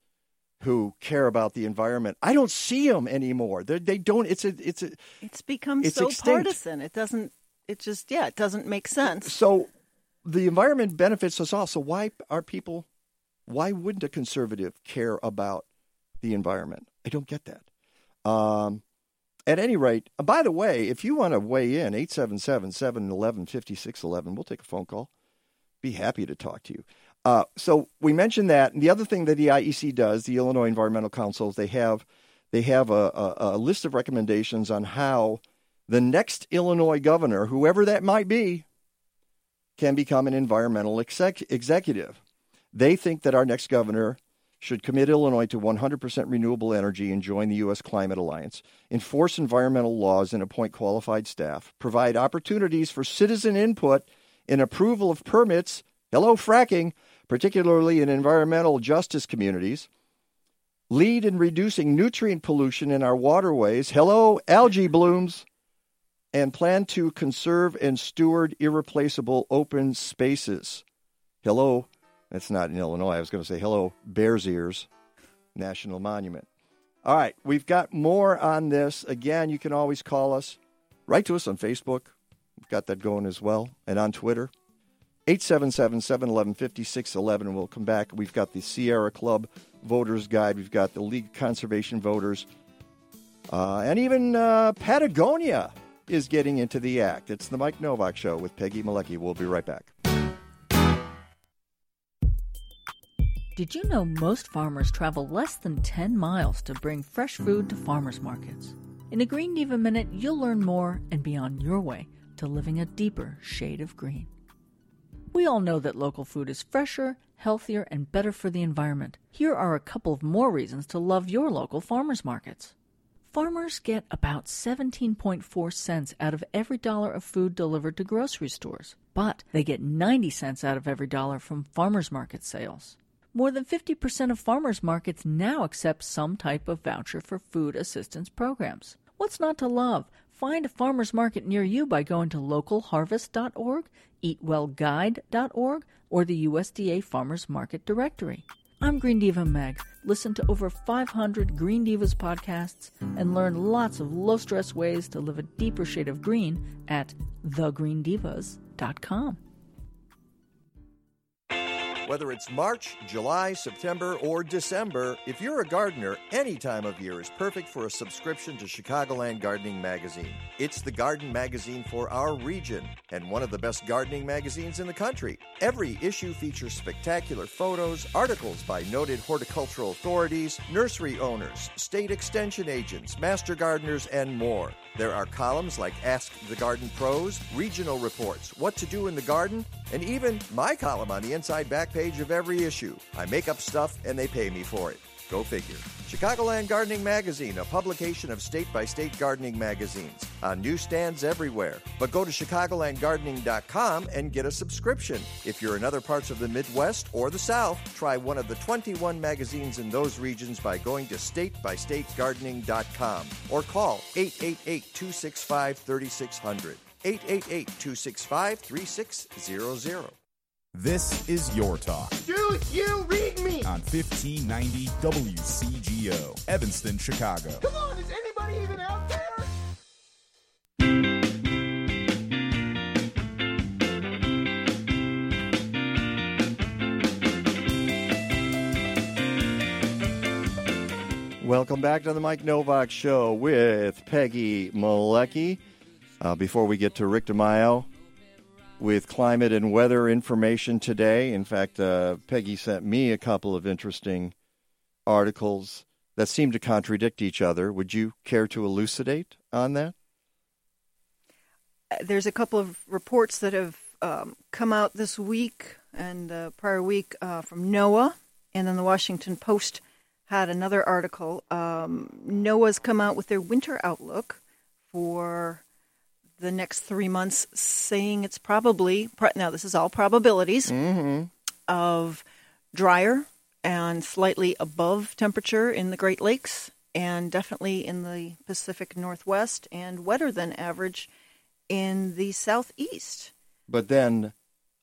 who care about the environment. I don't see them anymore. They're, they don't. It's a. It's a. It's become It's so extinct. partisan. It doesn't. It just yeah. It doesn't make sense. So the environment benefits us all. So why are people? Why wouldn't a conservative care about the environment? I don't get that. Um, at any rate, uh, by the way, if you want to weigh in, 877 711 5611, we'll take a phone call. Be happy to talk to you. Uh, so we mentioned that. And the other thing that the IEC does, the Illinois Environmental Council, they have they have a, a, a list of recommendations on how the next Illinois governor, whoever that might be, can become an environmental exec- executive. They think that our next governor should commit Illinois to 100% renewable energy and join the U.S. Climate Alliance, enforce environmental laws and appoint qualified staff, provide opportunities for citizen input in approval of permits, hello, fracking, particularly in environmental justice communities, lead in reducing nutrient pollution in our waterways, hello, algae blooms, and plan to conserve and steward irreplaceable open spaces. Hello, that's not in Illinois. I was going to say hello, Bears Ears National Monument. All right, we've got more on this. Again, you can always call us. Write to us on Facebook. We've got that going as well. And on Twitter. 877 711 5611. And we'll come back. We've got the Sierra Club Voters Guide. We've got the League Conservation Voters. Uh, and even uh, Patagonia is getting into the act. It's the Mike Nowak Show with Peggy Malecki. We'll be right back. Did you know most farmers travel less than 10 miles to bring fresh food to farmers markets? In a Green Diva Minute, you'll learn more and be on your way to living a deeper shade of green. We all know that local food is fresher, healthier, and better for the environment. Here are a couple of more reasons to love your local farmers markets. Farmers get about 17.4 cents out of every dollar of food delivered to grocery stores, but they get 90 cents out of every dollar from farmers market sales. More than 50% of farmers markets now accept some type of voucher for food assistance programs. What's not to love? Find a farmers market near you by going to localharvest.org, eatwellguide.org, or the USDA Farmers Market Directory. I'm Green Diva Meg. Listen to over 500 Green Divas podcasts and learn lots of low stress ways to live a deeper shade of green at thegreendivas.com. Whether it's March, July, September, or December, if you're a gardener, any time of year is perfect for a subscription to Chicagoland Gardening Magazine. It's the garden magazine for our region and one of the best gardening magazines in the country. Every issue features spectacular photos, articles by noted horticultural authorities, nursery owners, state extension agents, master gardeners, and more. There are columns like Ask the Garden Pros, regional reports, what to do in the garden, and even my column on the inside back page of every issue. I make up stuff and they pay me for it. Go figure. Chicagoland Gardening Magazine, a publication of state by state gardening magazines, on newsstands everywhere. But go to ChicagolandGardening.com and get a subscription. If you're in other parts of the Midwest or the South, try one of the 21 magazines in those regions by going to statebystategardening.com or call 888 265 3600. 888 265 3600. This is Your Talk Do you read me? on 1590 WCGO, Evanston, Chicago. Come on, is anybody even out there? Welcome back to the Mike Nowak Show with Peggy Malecki. Uh, before we get to Rick DiMaio with climate and weather information today, in fact, uh, Peggy sent me a couple of interesting articles that seem to contradict each other. Would you care to elucidate on that? there's a couple of reports that have um, come out this week and uh, prior week uh, from NOAA, and then the Washington Post had another article. Um, NOAA's come out with their winter outlook for the next three months, saying it's probably now this is all probabilities of drier and slightly above temperature in the Great Lakes, and definitely in the Pacific Northwest, and wetter than average in the southeast. But then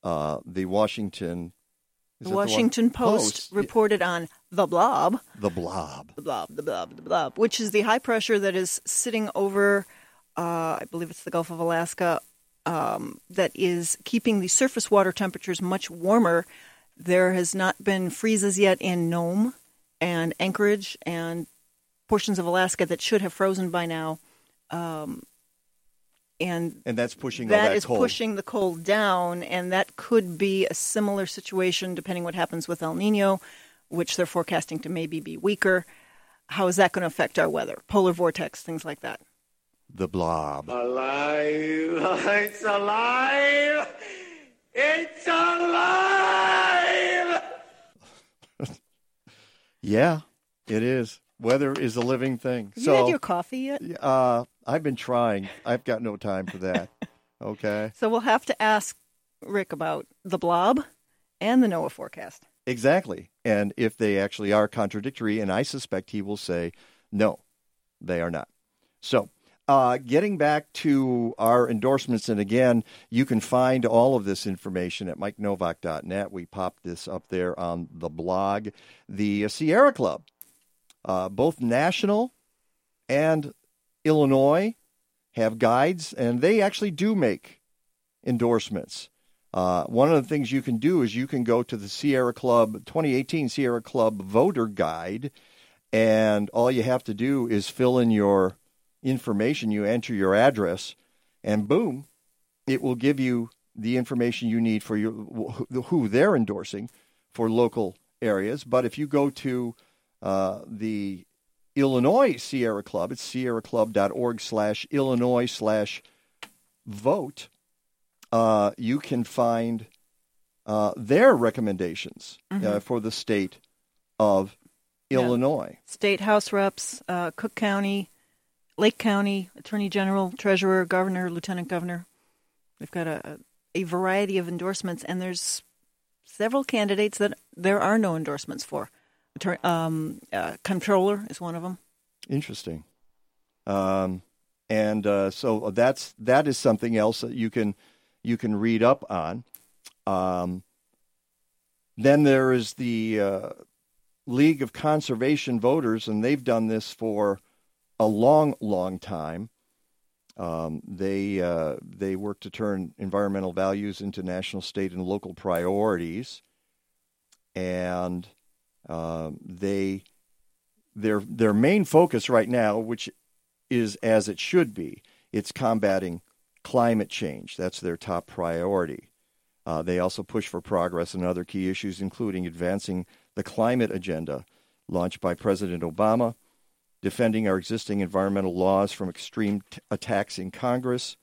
uh, the Washington. The that one- Washington Post, reported on the blob, The blob. the blob, the blob, the blob, which is the high pressure that is sitting over, uh, I believe it's the Gulf of Alaska, um, that is keeping the surface water temperatures much warmer. There has not been freezes yet in Nome and Anchorage and portions of Alaska that should have frozen by now. Um, and And that's pushing all that that is cold. pushing the cold down, and that could be a similar situation depending what happens with El Nino, which they're forecasting to maybe be weaker. How is that going to affect our weather? Polar vortex, things like that. The blob. Alive! It's alive! It's alive! Yeah, it is. Weather is a living thing. Have so you had your coffee yet? Uh, I've been trying. I've got no time for that. Okay. So we'll have to ask Rick about the blob and the NOAA forecast. Exactly. And if they actually are contradictory, and I suspect he will say, no, they are not. So, uh, getting back to our endorsements, and again, you can find all of this information at mikenowak.net. We popped this up there on the blog. The Sierra Club, uh, both national and Illinois, have guides, and they actually do make endorsements. Uh, one of the things you can do is you can go to the Sierra Club 2018 Sierra Club Voter Guide, and all you have to do is fill in your information. You enter your address, and boom, it will give you the information you need for your who they're endorsing for local areas. But if you go to uh, the Illinois Sierra Club, it's sierraclub.org slash Illinois slash vote uh, you can find uh, their recommendations uh, Mhm. for the state of Yeah. Illinois. State House reps, uh, Cook County, Lake County, Attorney General, Treasurer, Governor, Lieutenant Governor. We've got a, a variety of endorsements, and there's several candidates that there are no endorsements for. Um, uh, Comptroller is one of them. Interesting. Um, and uh, so that's that is something else that you can you can read up on. Um, then there is the uh, League of Conservation Voters, and they've done this for a long, long time. Um, they uh, they work to turn environmental values into national, state, and local priorities, and um, they their their main focus right now, which is as it should be, it's combating climate change. That's their top priority. Uh, they also push for progress in other key issues, including advancing the climate agenda launched by President Obama, defending our existing environmental laws from extreme t- attacks in Congress,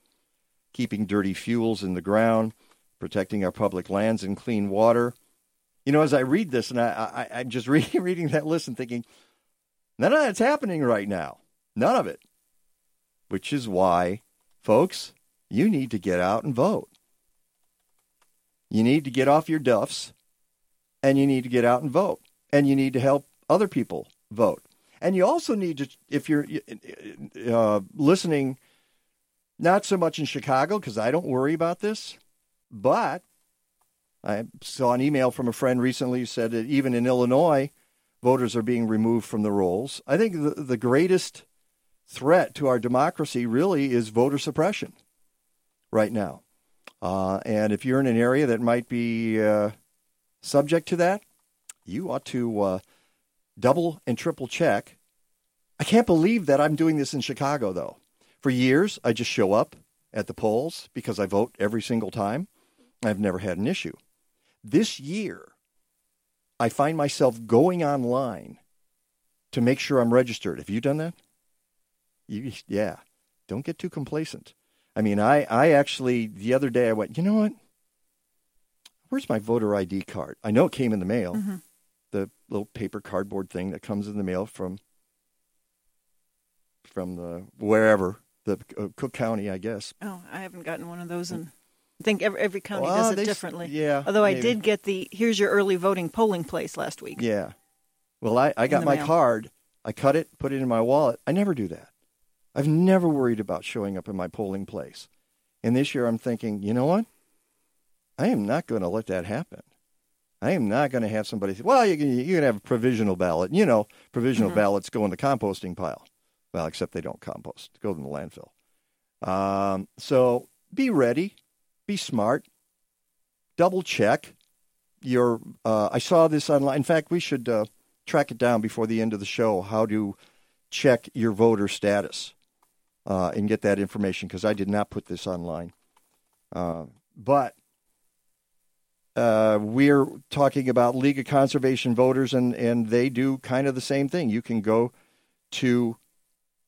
keeping dirty fuels in the ground, protecting our public lands and clean water. You know, as I read this, and I, I, I'm just reading, reading that list and thinking, none of that's happening right now. None of it. Which is why, folks, you need to get out and vote. You need to get off your duffs and you need to get out and vote. And you need to help other people vote. And you also need to, if you're uh, listening, not so much in Chicago, because I don't worry about this, but I saw an email from a friend recently who said that even in Illinois, voters are being removed from the rolls. I think the, the greatest threat to our democracy really is voter suppression right now. Uh, and if you're in an area that might be uh, subject to that, you ought to uh, double and triple check. I can't believe that I'm doing this in Chicago, though. For years, I just show up at the polls because I vote every single time. I've never had an issue. This year, I find myself going online to make sure I'm registered. Have you done that? You, yeah. Don't get too complacent. I mean, I, I actually, the other day, I went, you know what? Where's my voter ID card? I know it came in the mail, Mm-hmm. Little paper cardboard thing that comes in the mail from from the wherever the uh, Cook County, I guess. Oh, I haven't gotten one of those, and I think every, every county Well, does it differently. yeah, Although I did get the here's your early voting polling place last week. Yeah. Well, I, I got my mail. card. I cut it, put it in my wallet. I never do that. I've never worried about showing up in my polling place. And this year I'm thinking, you know what? I am not going to let that happen. I am not going to have somebody say, well, you can, you can have a provisional ballot. You know, provisional Mhm. ballots go in the composting pile. Well, except they don't compost, go in the landfill. Um, so be ready, be smart, double check your. Uh, I saw this online. In fact, we should uh, track it down before the end of the show how to check your voter status uh, and get that information because I did not put this online. Uh, but uh, we're talking about League of Conservation Voters, and, and they do kind of the same thing. You can go to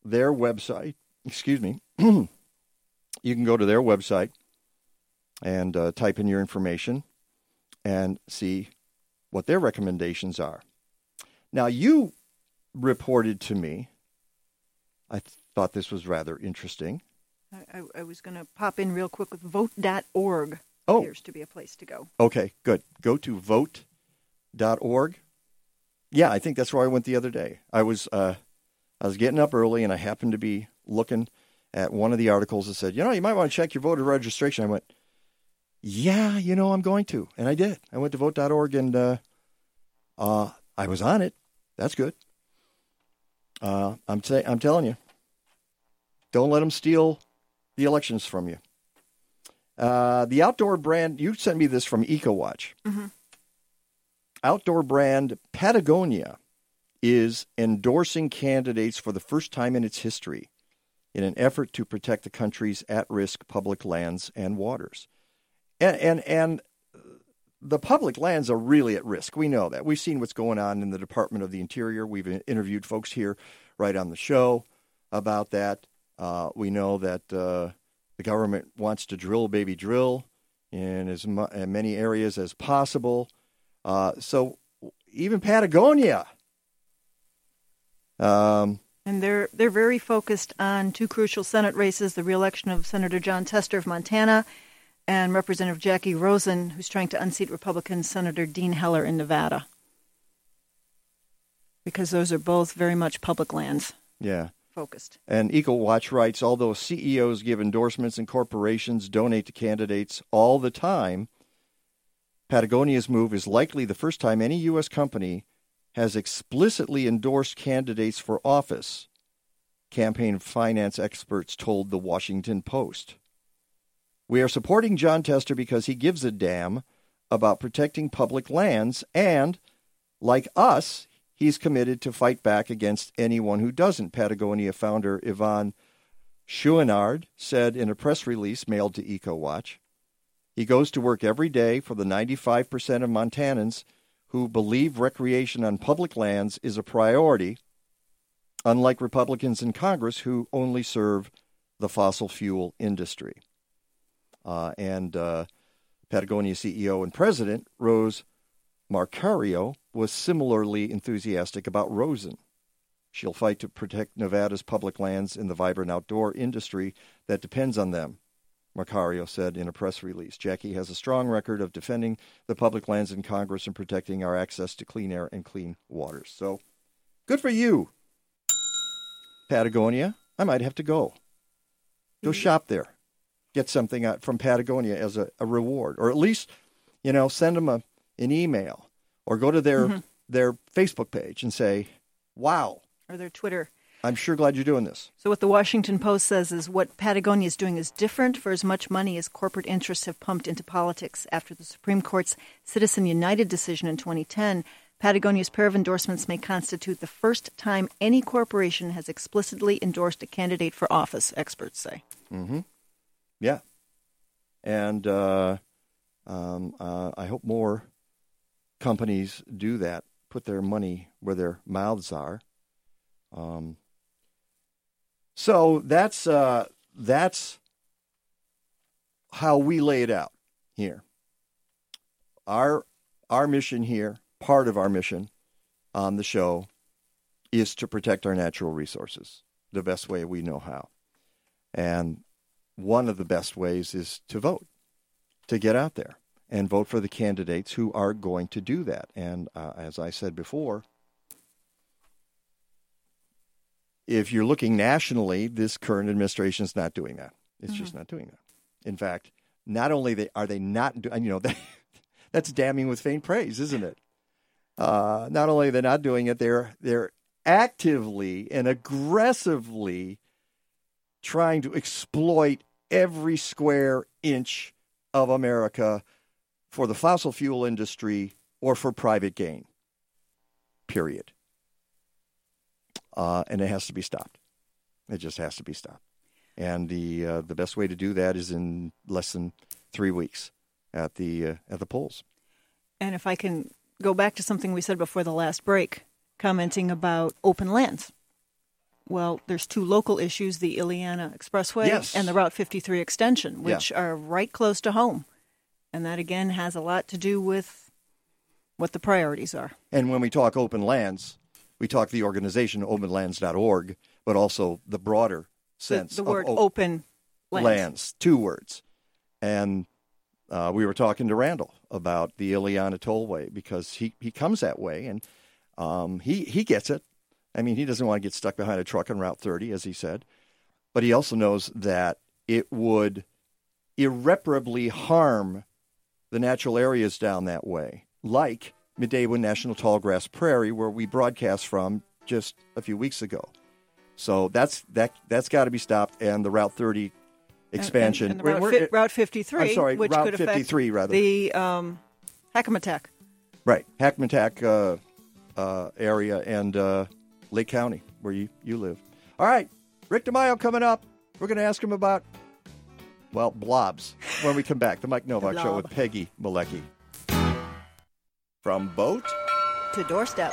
their website, excuse me, you can go to their website and uh, type in your information and see what their recommendations are. Now, you reported to me, I th- thought this was rather interesting. I, I, I was going to pop in real quick with vote.org. Oh. appears to be a place to go. Okay, good. Go to vote.org. Yeah, I think that's where I went the other day. I was uh, I was getting up early and I happened to be looking at one of the articles that said, you know, you might want to check your voter registration. I went, yeah, you know, I'm going to. And I did. I went to vote.org and uh, uh, I was on it. That's good. Uh, I'm, t- I'm telling you, don't let them steal the elections from you. Uh, the outdoor brand, you sent me this from EcoWatch. Mm-hmm. Outdoor brand Patagonia is endorsing candidates for the first time in its history in an effort to protect the country's at risk public lands and waters. And, and, and the public lands are really at risk. We know that. We've seen what's going on in the Department of the Interior. We've interviewed folks here right on the show about that. Uh, we know that uh, the government wants to drill, baby, drill in as mu- in many areas as possible. Uh, so even Patagonia. Um, And they're they're very focused on two crucial Senate races: the reelection of Senator Jon Tester of Montana and Representative Jackie Rosen, who's trying to unseat Republican Senator Dean Heller in Nevada. Because those are both very much public lands yeah. Focused. And EcoWatch writes although CEOs give endorsements and corporations donate to candidates all the time, Patagonia's move is likely the first time any U.S. company has explicitly endorsed candidates for office, campaign finance experts told the Washington Post. We are supporting Jon Tester because he gives a damn about protecting public lands and, like us, he's committed to fight back against anyone who doesn't, Patagonia founder Yvon Chouinard said in a press release mailed to EcoWatch. He goes to work every day for the 95% of Montanans who believe recreation on public lands is a priority, unlike Republicans in Congress who only serve the fossil fuel industry. Uh, and uh, Patagonia CEO and president Rose Marcario was similarly enthusiastic about Rosen. She'll fight to protect Nevada's public lands and the vibrant outdoor industry that depends on them, Marcario said in a press release. Jackie has a strong record of defending the public lands in Congress and protecting our access to clean air and clean waters. So, good for you, Patagonia. I might have to go. Go mm-hmm. shop there. Get something out from Patagonia as a, a reward, or at least, you know, send them a, an email or go to their Mm-hmm. their Facebook page and say, "Wow, Or their Twitter. I'm sure glad you're doing this." So, what the Washington Post says is what Patagonia is doing is different for as much money as corporate interests have pumped into politics. After the Supreme Court's Citizen United decision in 2010, Patagonia's pair of endorsements may constitute the first time any corporation has explicitly endorsed a candidate for office, experts say. Mm-hmm. Yeah, and uh, um, uh, I hope more companies do that. Put their money where their mouths are. Um, so that's uh, that's how we lay it out here. Our our mission here, part of our mission on the show, is to protect our natural resources the best way we know how, and one of the best ways is to vote, to get out there and vote for the candidates who are going to do that. And uh, as I said before, if you're looking nationally, this current administration is not doing that. It's just not doing that. In fact, not only they, are they not doing, you know, that, that's damning with faint praise, isn't it? Uh, not only are they not doing it, they're they're actively and aggressively trying to exploit every square inch of America for the fossil fuel industry or for private gain. Period. Uh, and it has to be stopped. It just has to be stopped. And the uh, the best way to do that is in less than three weeks at the uh, at the polls. And if I can go back to something we said before the last break, commenting about open lands. Well, there's two local issues the Illiana Expressway Yes. and the Route 53 extension, Yeah. which are right close to home. And that, again, has a lot to do with what the priorities are. And when we talk open lands, we talk the organization openlands.org, but also the broader The, sense the of word open lands. lands, two words. And uh, we were talking to Randall about the Illiana Tollway because he, he comes that way and um, he, he gets it. I mean, he doesn't want to get stuck behind a truck on Route 30, as he said, but he also knows that it would irreparably harm the natural areas down that way, like Midewin National Tallgrass Prairie, where we broadcast from just a few weeks ago. So that's that that's got to be stopped, and the Route 30 expansion. And, and the Route, fi- Route 53, I'm sorry, which Route could affect 53 rather. the um, Hackamatack. Right, Hackmatack uh, uh, area and uh, Lake County, where you, you live. All right, Rick DiMaio coming up. We're going to ask him about, well, blobs when we come back. The Mike Nowak Show with Peggy Malecki. From boat to doorstep.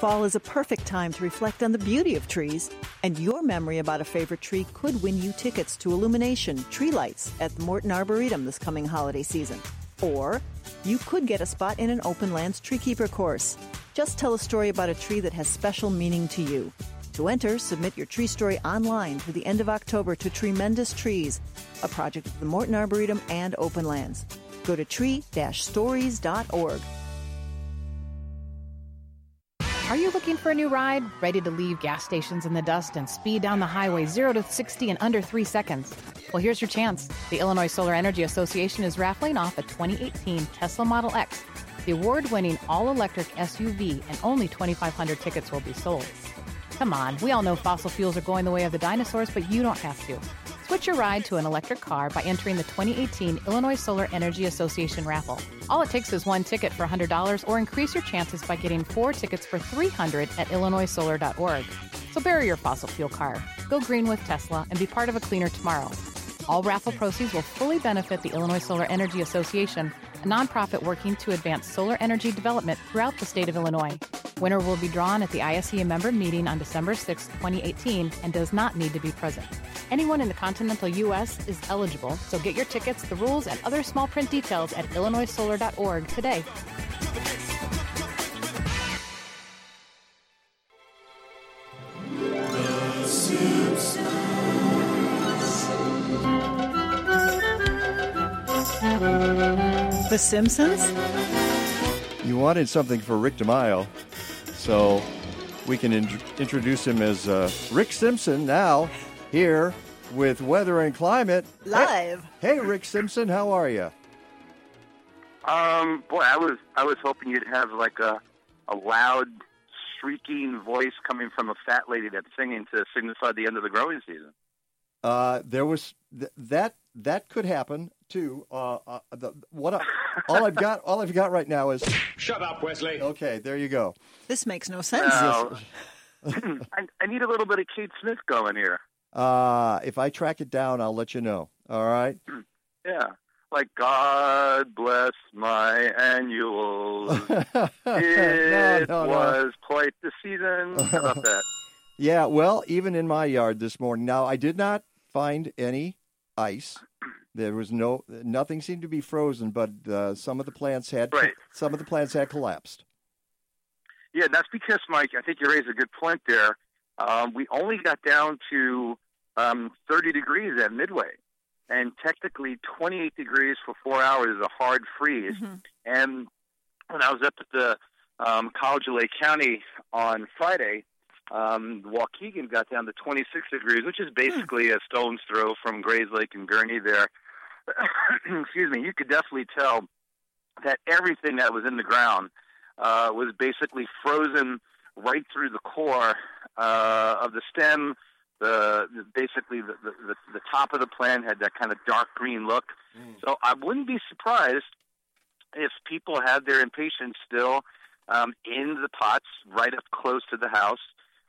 Fall is a perfect time to reflect on the beauty of trees, and your memory about a favorite tree could win you tickets to Illumination Tree Lights at the Morton Arboretum this coming holiday season. Or you could get a spot in an Openlands treekeeper course. Just tell a story about a tree that has special meaning to you. To enter, submit your tree story online through the end of October to Tremendous Trees, a project of the Morton Arboretum and Openlands. Go to tree-stories.org. Are you looking for a new ride? Ready to leave gas stations in the dust and speed down the highway 0 to 60 in under 3 seconds? Well, here's your chance. The Illinois Solar Energy Association is raffling off a 2018 Tesla Model X, the award winning all electric SUV, and only 2,500 tickets will be sold. Come on, we all know fossil fuels are going the way of the dinosaurs, but you don't have to. Switch your ride to an electric car by entering the 2018 Illinois Solar Energy Association raffle. All it takes is one ticket for $100 or increase your chances by getting four tickets for 300 at illinoissolar.org. So bury your fossil fuel car, go green with Tesla, and be part of a cleaner tomorrow. All raffle proceeds will fully benefit the Illinois Solar Energy Association, a nonprofit working to advance solar energy development throughout the state of Illinois. Winner will be drawn at the ISEA member meeting on December 6, 2018, and does not need to be present. Anyone in the continental U.S. is eligible, so get your tickets, the rules, and other small print details at illinoissolar.org today. The Simpsons? You wanted something for Rick DiMaio, so we can in- introduce him as uh, Rick Simpson now here with weather and climate live. Hey, hey, Rick Simpson, how are you? Um, boy, I was I was hoping you'd have like a a loud, shrieking voice coming from a fat lady that's singing to signify the end of the growing season. Uh, there was th- that that could happen too. Uh, uh, the, what I, all I've got all I've got right now is shut up, Wesley. Okay, there you go. This makes no sense. No. I, I need a little bit of Kate Smith going here. Uh, if I track it down, I'll let you know. All right. Yeah. Like God bless my annuals. it no, no. was quite the season. How about that? Yeah, well, even in my yard this morning. Now, I did not find any ice. There was no nothing seemed to be frozen, but uh, some of the plants had Right. some of the plants had collapsed. Yeah, that's because, Mike, I think you raised a good point there. Um, we only got down to um, 30 degrees at Midway. And technically, 28 degrees for four hours is a hard freeze. And when I was up at the um, College of Lake County on Friday, um, Waukegan got down to 26 degrees, which is basically a stone's throw from Grayslake and Gurnee there. Excuse me. You could definitely tell that everything that was in the ground uh, was basically frozen right through the core uh, of the stem. The, the basically the, the the top of the plant had that kind of dark green look. So I wouldn't be surprised if people had their impatiens still um, in the pots right up close to the house.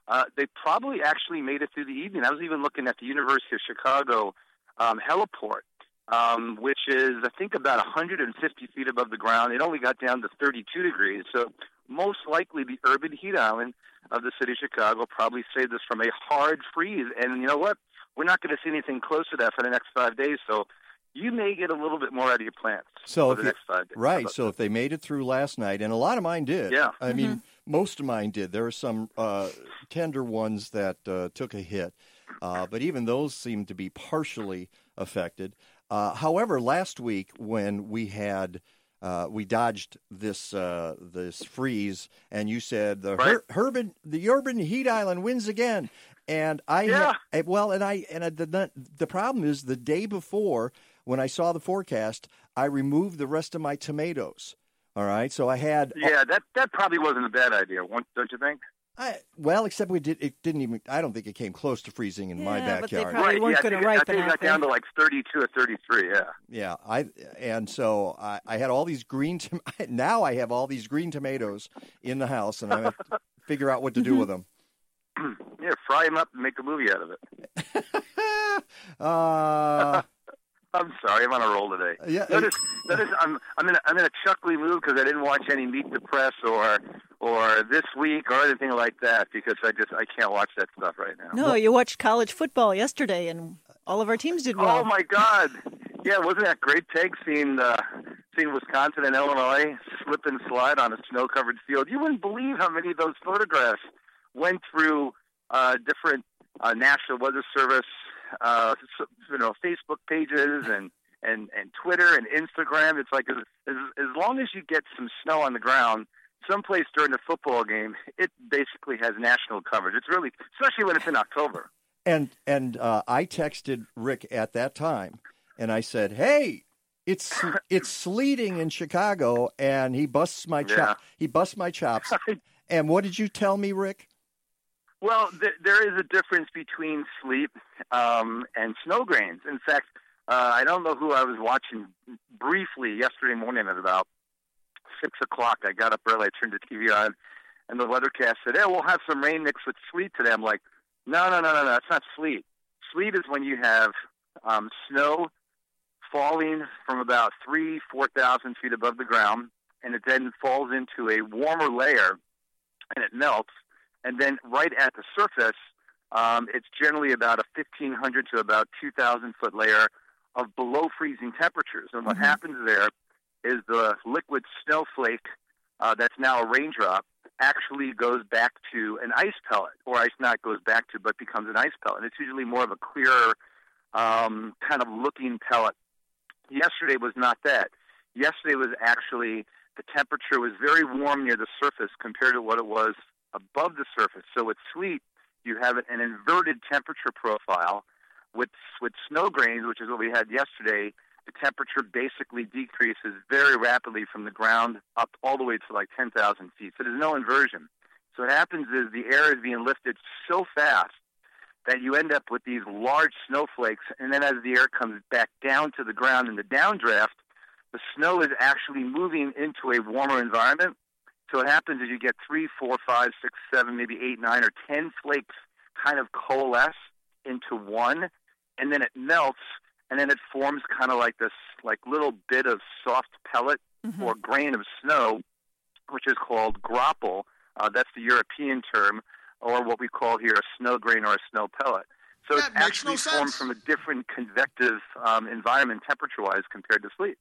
Uh, they probably actually made it through the evening. I was even looking at the University of Chicago um, heliport, um, which is I think about 150 feet above the ground. It only got down to 32 degrees, so most likely the urban heat island of the city of Chicago probably saved us from a hard freeze. And you know what? We're not going to see anything close to that for the next five days. So you may get a little bit more out of your plants So for if the you- next five days. right, so if they made it through last night, and a lot of mine did. Yeah. I mean, most of mine did. There were some uh, tender ones that uh, took a hit, uh, but even those seemed to be partially affected. Uh, however, last week when we had uh, we dodged this uh, this freeze, and you said the Right. Her- urban the urban heat island wins again, and I Yeah. had, well, and I and I, the the problem is the day before when I saw the forecast, I removed the rest of my tomatoes. All right, so I had Yeah, that that probably wasn't a bad idea, don't you think? I, well, except we did. It didn't even. I don't think it came close to freezing in my Yeah, but they backyard. probably Right, weren't yeah, I gonna think it- I think it got down to like 32 or 33. Yeah. Yeah, I and so I, I had all these green. Tom- now I have all these green tomatoes in the house, and I have to figure out what to do with them. yeah, fry them up and make a movie out of it. Uh, I'm sorry, I'm on a roll today. Yeah, notice, notice I'm I'm in a, I'm in a chuckly mood because I didn't watch any Meet the Press or or this week or anything like that because I just I can't watch that stuff right now. No, you watched college football yesterday, and all of our teams did well. Oh my God! Yeah, wasn't that great? Peg seeing the seen Wisconsin and Illinois slip and slide on a snow-covered field. You wouldn't believe how many of those photographs went through uh, different uh, National Weather Service, uh, you know, Facebook pages and and and Twitter and Instagram. It's like as, as as long as you get some snow on the ground, someplace during the football game, it basically has national coverage. It's really, especially when it's in October. And and uh, I texted Rick at that time, and I said, "Hey, it's it's sleeting in Chicago," and he busts my Yeah. chop. He busts my chops. and what did you tell me, Rick? Well, th- there is a difference between sleep um, and snow grains. In fact, uh, I don't know who I was watching briefly yesterday morning at about six o'clock. I got up early, I turned the TV on, and the weathercast said, "Hey, we'll have some rain mixed with sleet today." I'm like, "No, no, no, no, no. That's not sleet. Sleet is when you have um, snow falling from about three, four thousand feet above the ground, and it then falls into a warmer layer, and it melts, and then right at the surface, um, it's generally about a fifteen hundred to about two thousand foot layer of below freezing temperatures. And what happens there is the liquid snowflake uh, that's now a raindrop actually goes back to an ice pellet, or ice not goes back to, but becomes an ice pellet. And it's usually more of a clearer um, kind of looking pellet. Yesterday was not that. Yesterday was actually the temperature was very warm near the surface compared to what it was above the surface. So with sleet, you have an inverted temperature profile. With with snow grains, which is what we had yesterday, the temperature basically decreases very rapidly from the ground up all the way to like 10,000 feet. So there's no inversion. So what happens is the air is being lifted so fast that you end up with these large snowflakes, and then as the air comes back down to the ground in the downdraft, the snow is actually moving into a warmer environment. So what happens is you get three, four, five, six, seven, maybe eight, nine, or ten flakes kind of coalesce into one, and then it melts, and then it forms kind of like this like little bit of soft pellet or grain of snow, which is called graupel. Uh, that's the European term, or what we call here a snow grain or a snow pellet. So it's actually formed from a different convective um, environment temperature-wise compared to sleet.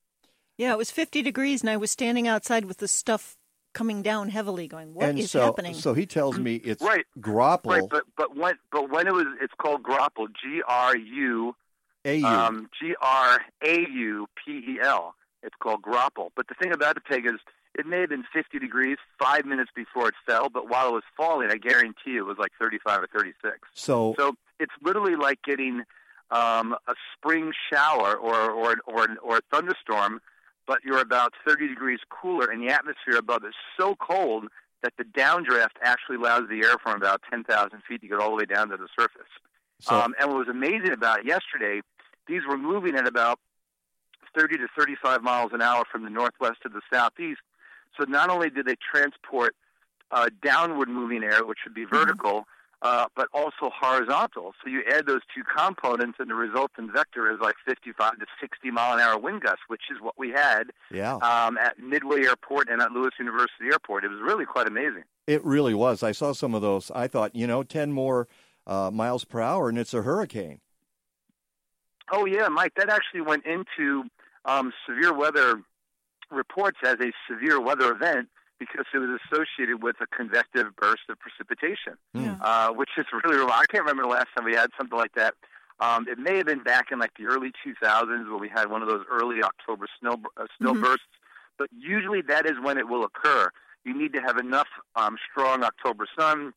Yeah, it was 50 degrees, and I was standing outside with the stuff coming down heavily, going, "What is and so, happening?" so he tells me it's Right. graupel. Right, but but when but when it was it's called graupel, G R U A-U. um, G R A U P E L. It's called graupel. But the thing about the pig is it may have been 50 degrees five minutes before it fell, but while it was falling, I guarantee you it was like 35 or 36. So- so it's literally like getting um, a spring shower or or or or a thunderstorm, but you're about 30 degrees cooler, and the atmosphere above is so cold that the downdraft actually allows the air from about 10,000 feet to get all the way down to the surface. So- um, and what was amazing about it yesterday, these were moving at about 30 to 35 miles an hour from the northwest to the southeast. So not only did they transport uh, downward moving air, which would be vertical, uh, but also horizontal. So you add those two components, and the resultant vector is like 55 to 60 mile an hour wind gusts, which is what we had Yeah. um, at Midway Airport and at Lewis University Airport. It was really quite amazing. It really was. I saw some of those. I thought, you know, 10 more uh, miles per hour and it's a hurricane. Oh yeah, Mike. That actually went into um, severe weather reports as a severe weather event because it was associated with a convective burst of precipitation, uh, which is really remarkable. I can't remember the last time we had something like that. Um, it may have been back in like the early 2000s where we had one of those early October snow uh, snow Mhm. bursts, but usually that is when it will occur. You need to have enough um, strong October sun,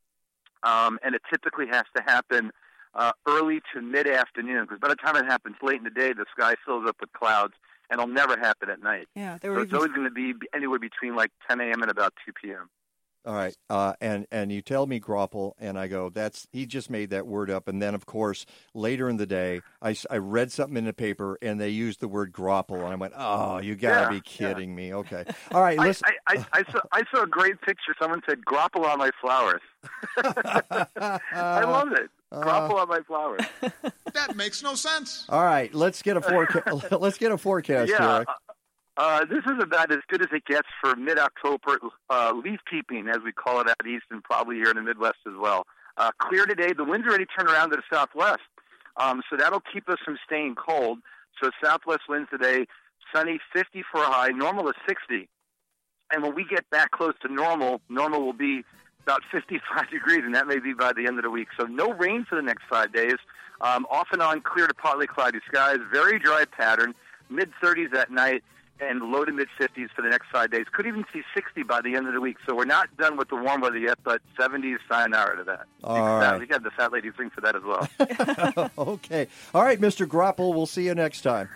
um, and it typically has to happen uh, early to mid afternoon because by the time it happens late in the day, the sky fills up with clouds, and it'll never happen at night. Yeah, there so it's always going to be anywhere between like 10 a.m. and about 2 p.m. All right. Uh, and, and you tell me graupel, and I go, that's, he just made that word up. And then, of course, later in the day, I, I read something in the paper and they used the word graupel. And I went, oh, you got to Yeah, be yeah. kidding me. Okay. All right. I, Listen. I, I, I, saw, I saw a great picture. Someone said, graupel on my flowers. I love it. Uh, Graupel on my flowers. That makes no sense. All right. Let's get a forecast. let's get a forecast yeah, here. uh, this is about as good as it gets for mid-October uh, leaf peeping, as we call it out east, and probably here in the Midwest as well. Uh, clear today. The winds already turned around to the southwest, um, so that'll keep us from staying cold. So southwest winds today, sunny, 50 for a high. Normal is 60. And when we get back close to normal, normal will be about 55 degrees, and that may be by the end of the week. So no rain for the next five days. Um, off and on, clear to partly cloudy skies. Very dry pattern. Mid 30s at night and low to mid 50s for the next five days. Could even see 60 by the end of the week. So we're not done with the warm weather yet, but 70s sayonara to that. All You We got the fat lady sing for that as well. okay. All right, Mr. Graupel, we'll see you next time.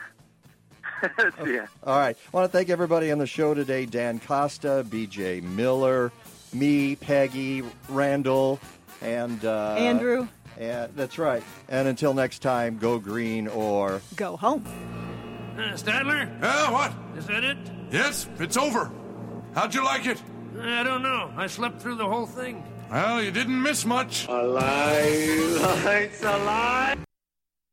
See ya. All right. I want to thank everybody on the show today Dan Kosta, P.J. Miller, me, Peggy, Randall, and uh, Andrew. Yeah, that's right. And until next time, go green or Go home. Uh, Stadler? Yeah, what? Is that it? Yes, it's over. How'd you like it? I don't know. I slept through the whole thing. Well, you didn't miss much. Alive, it's alive.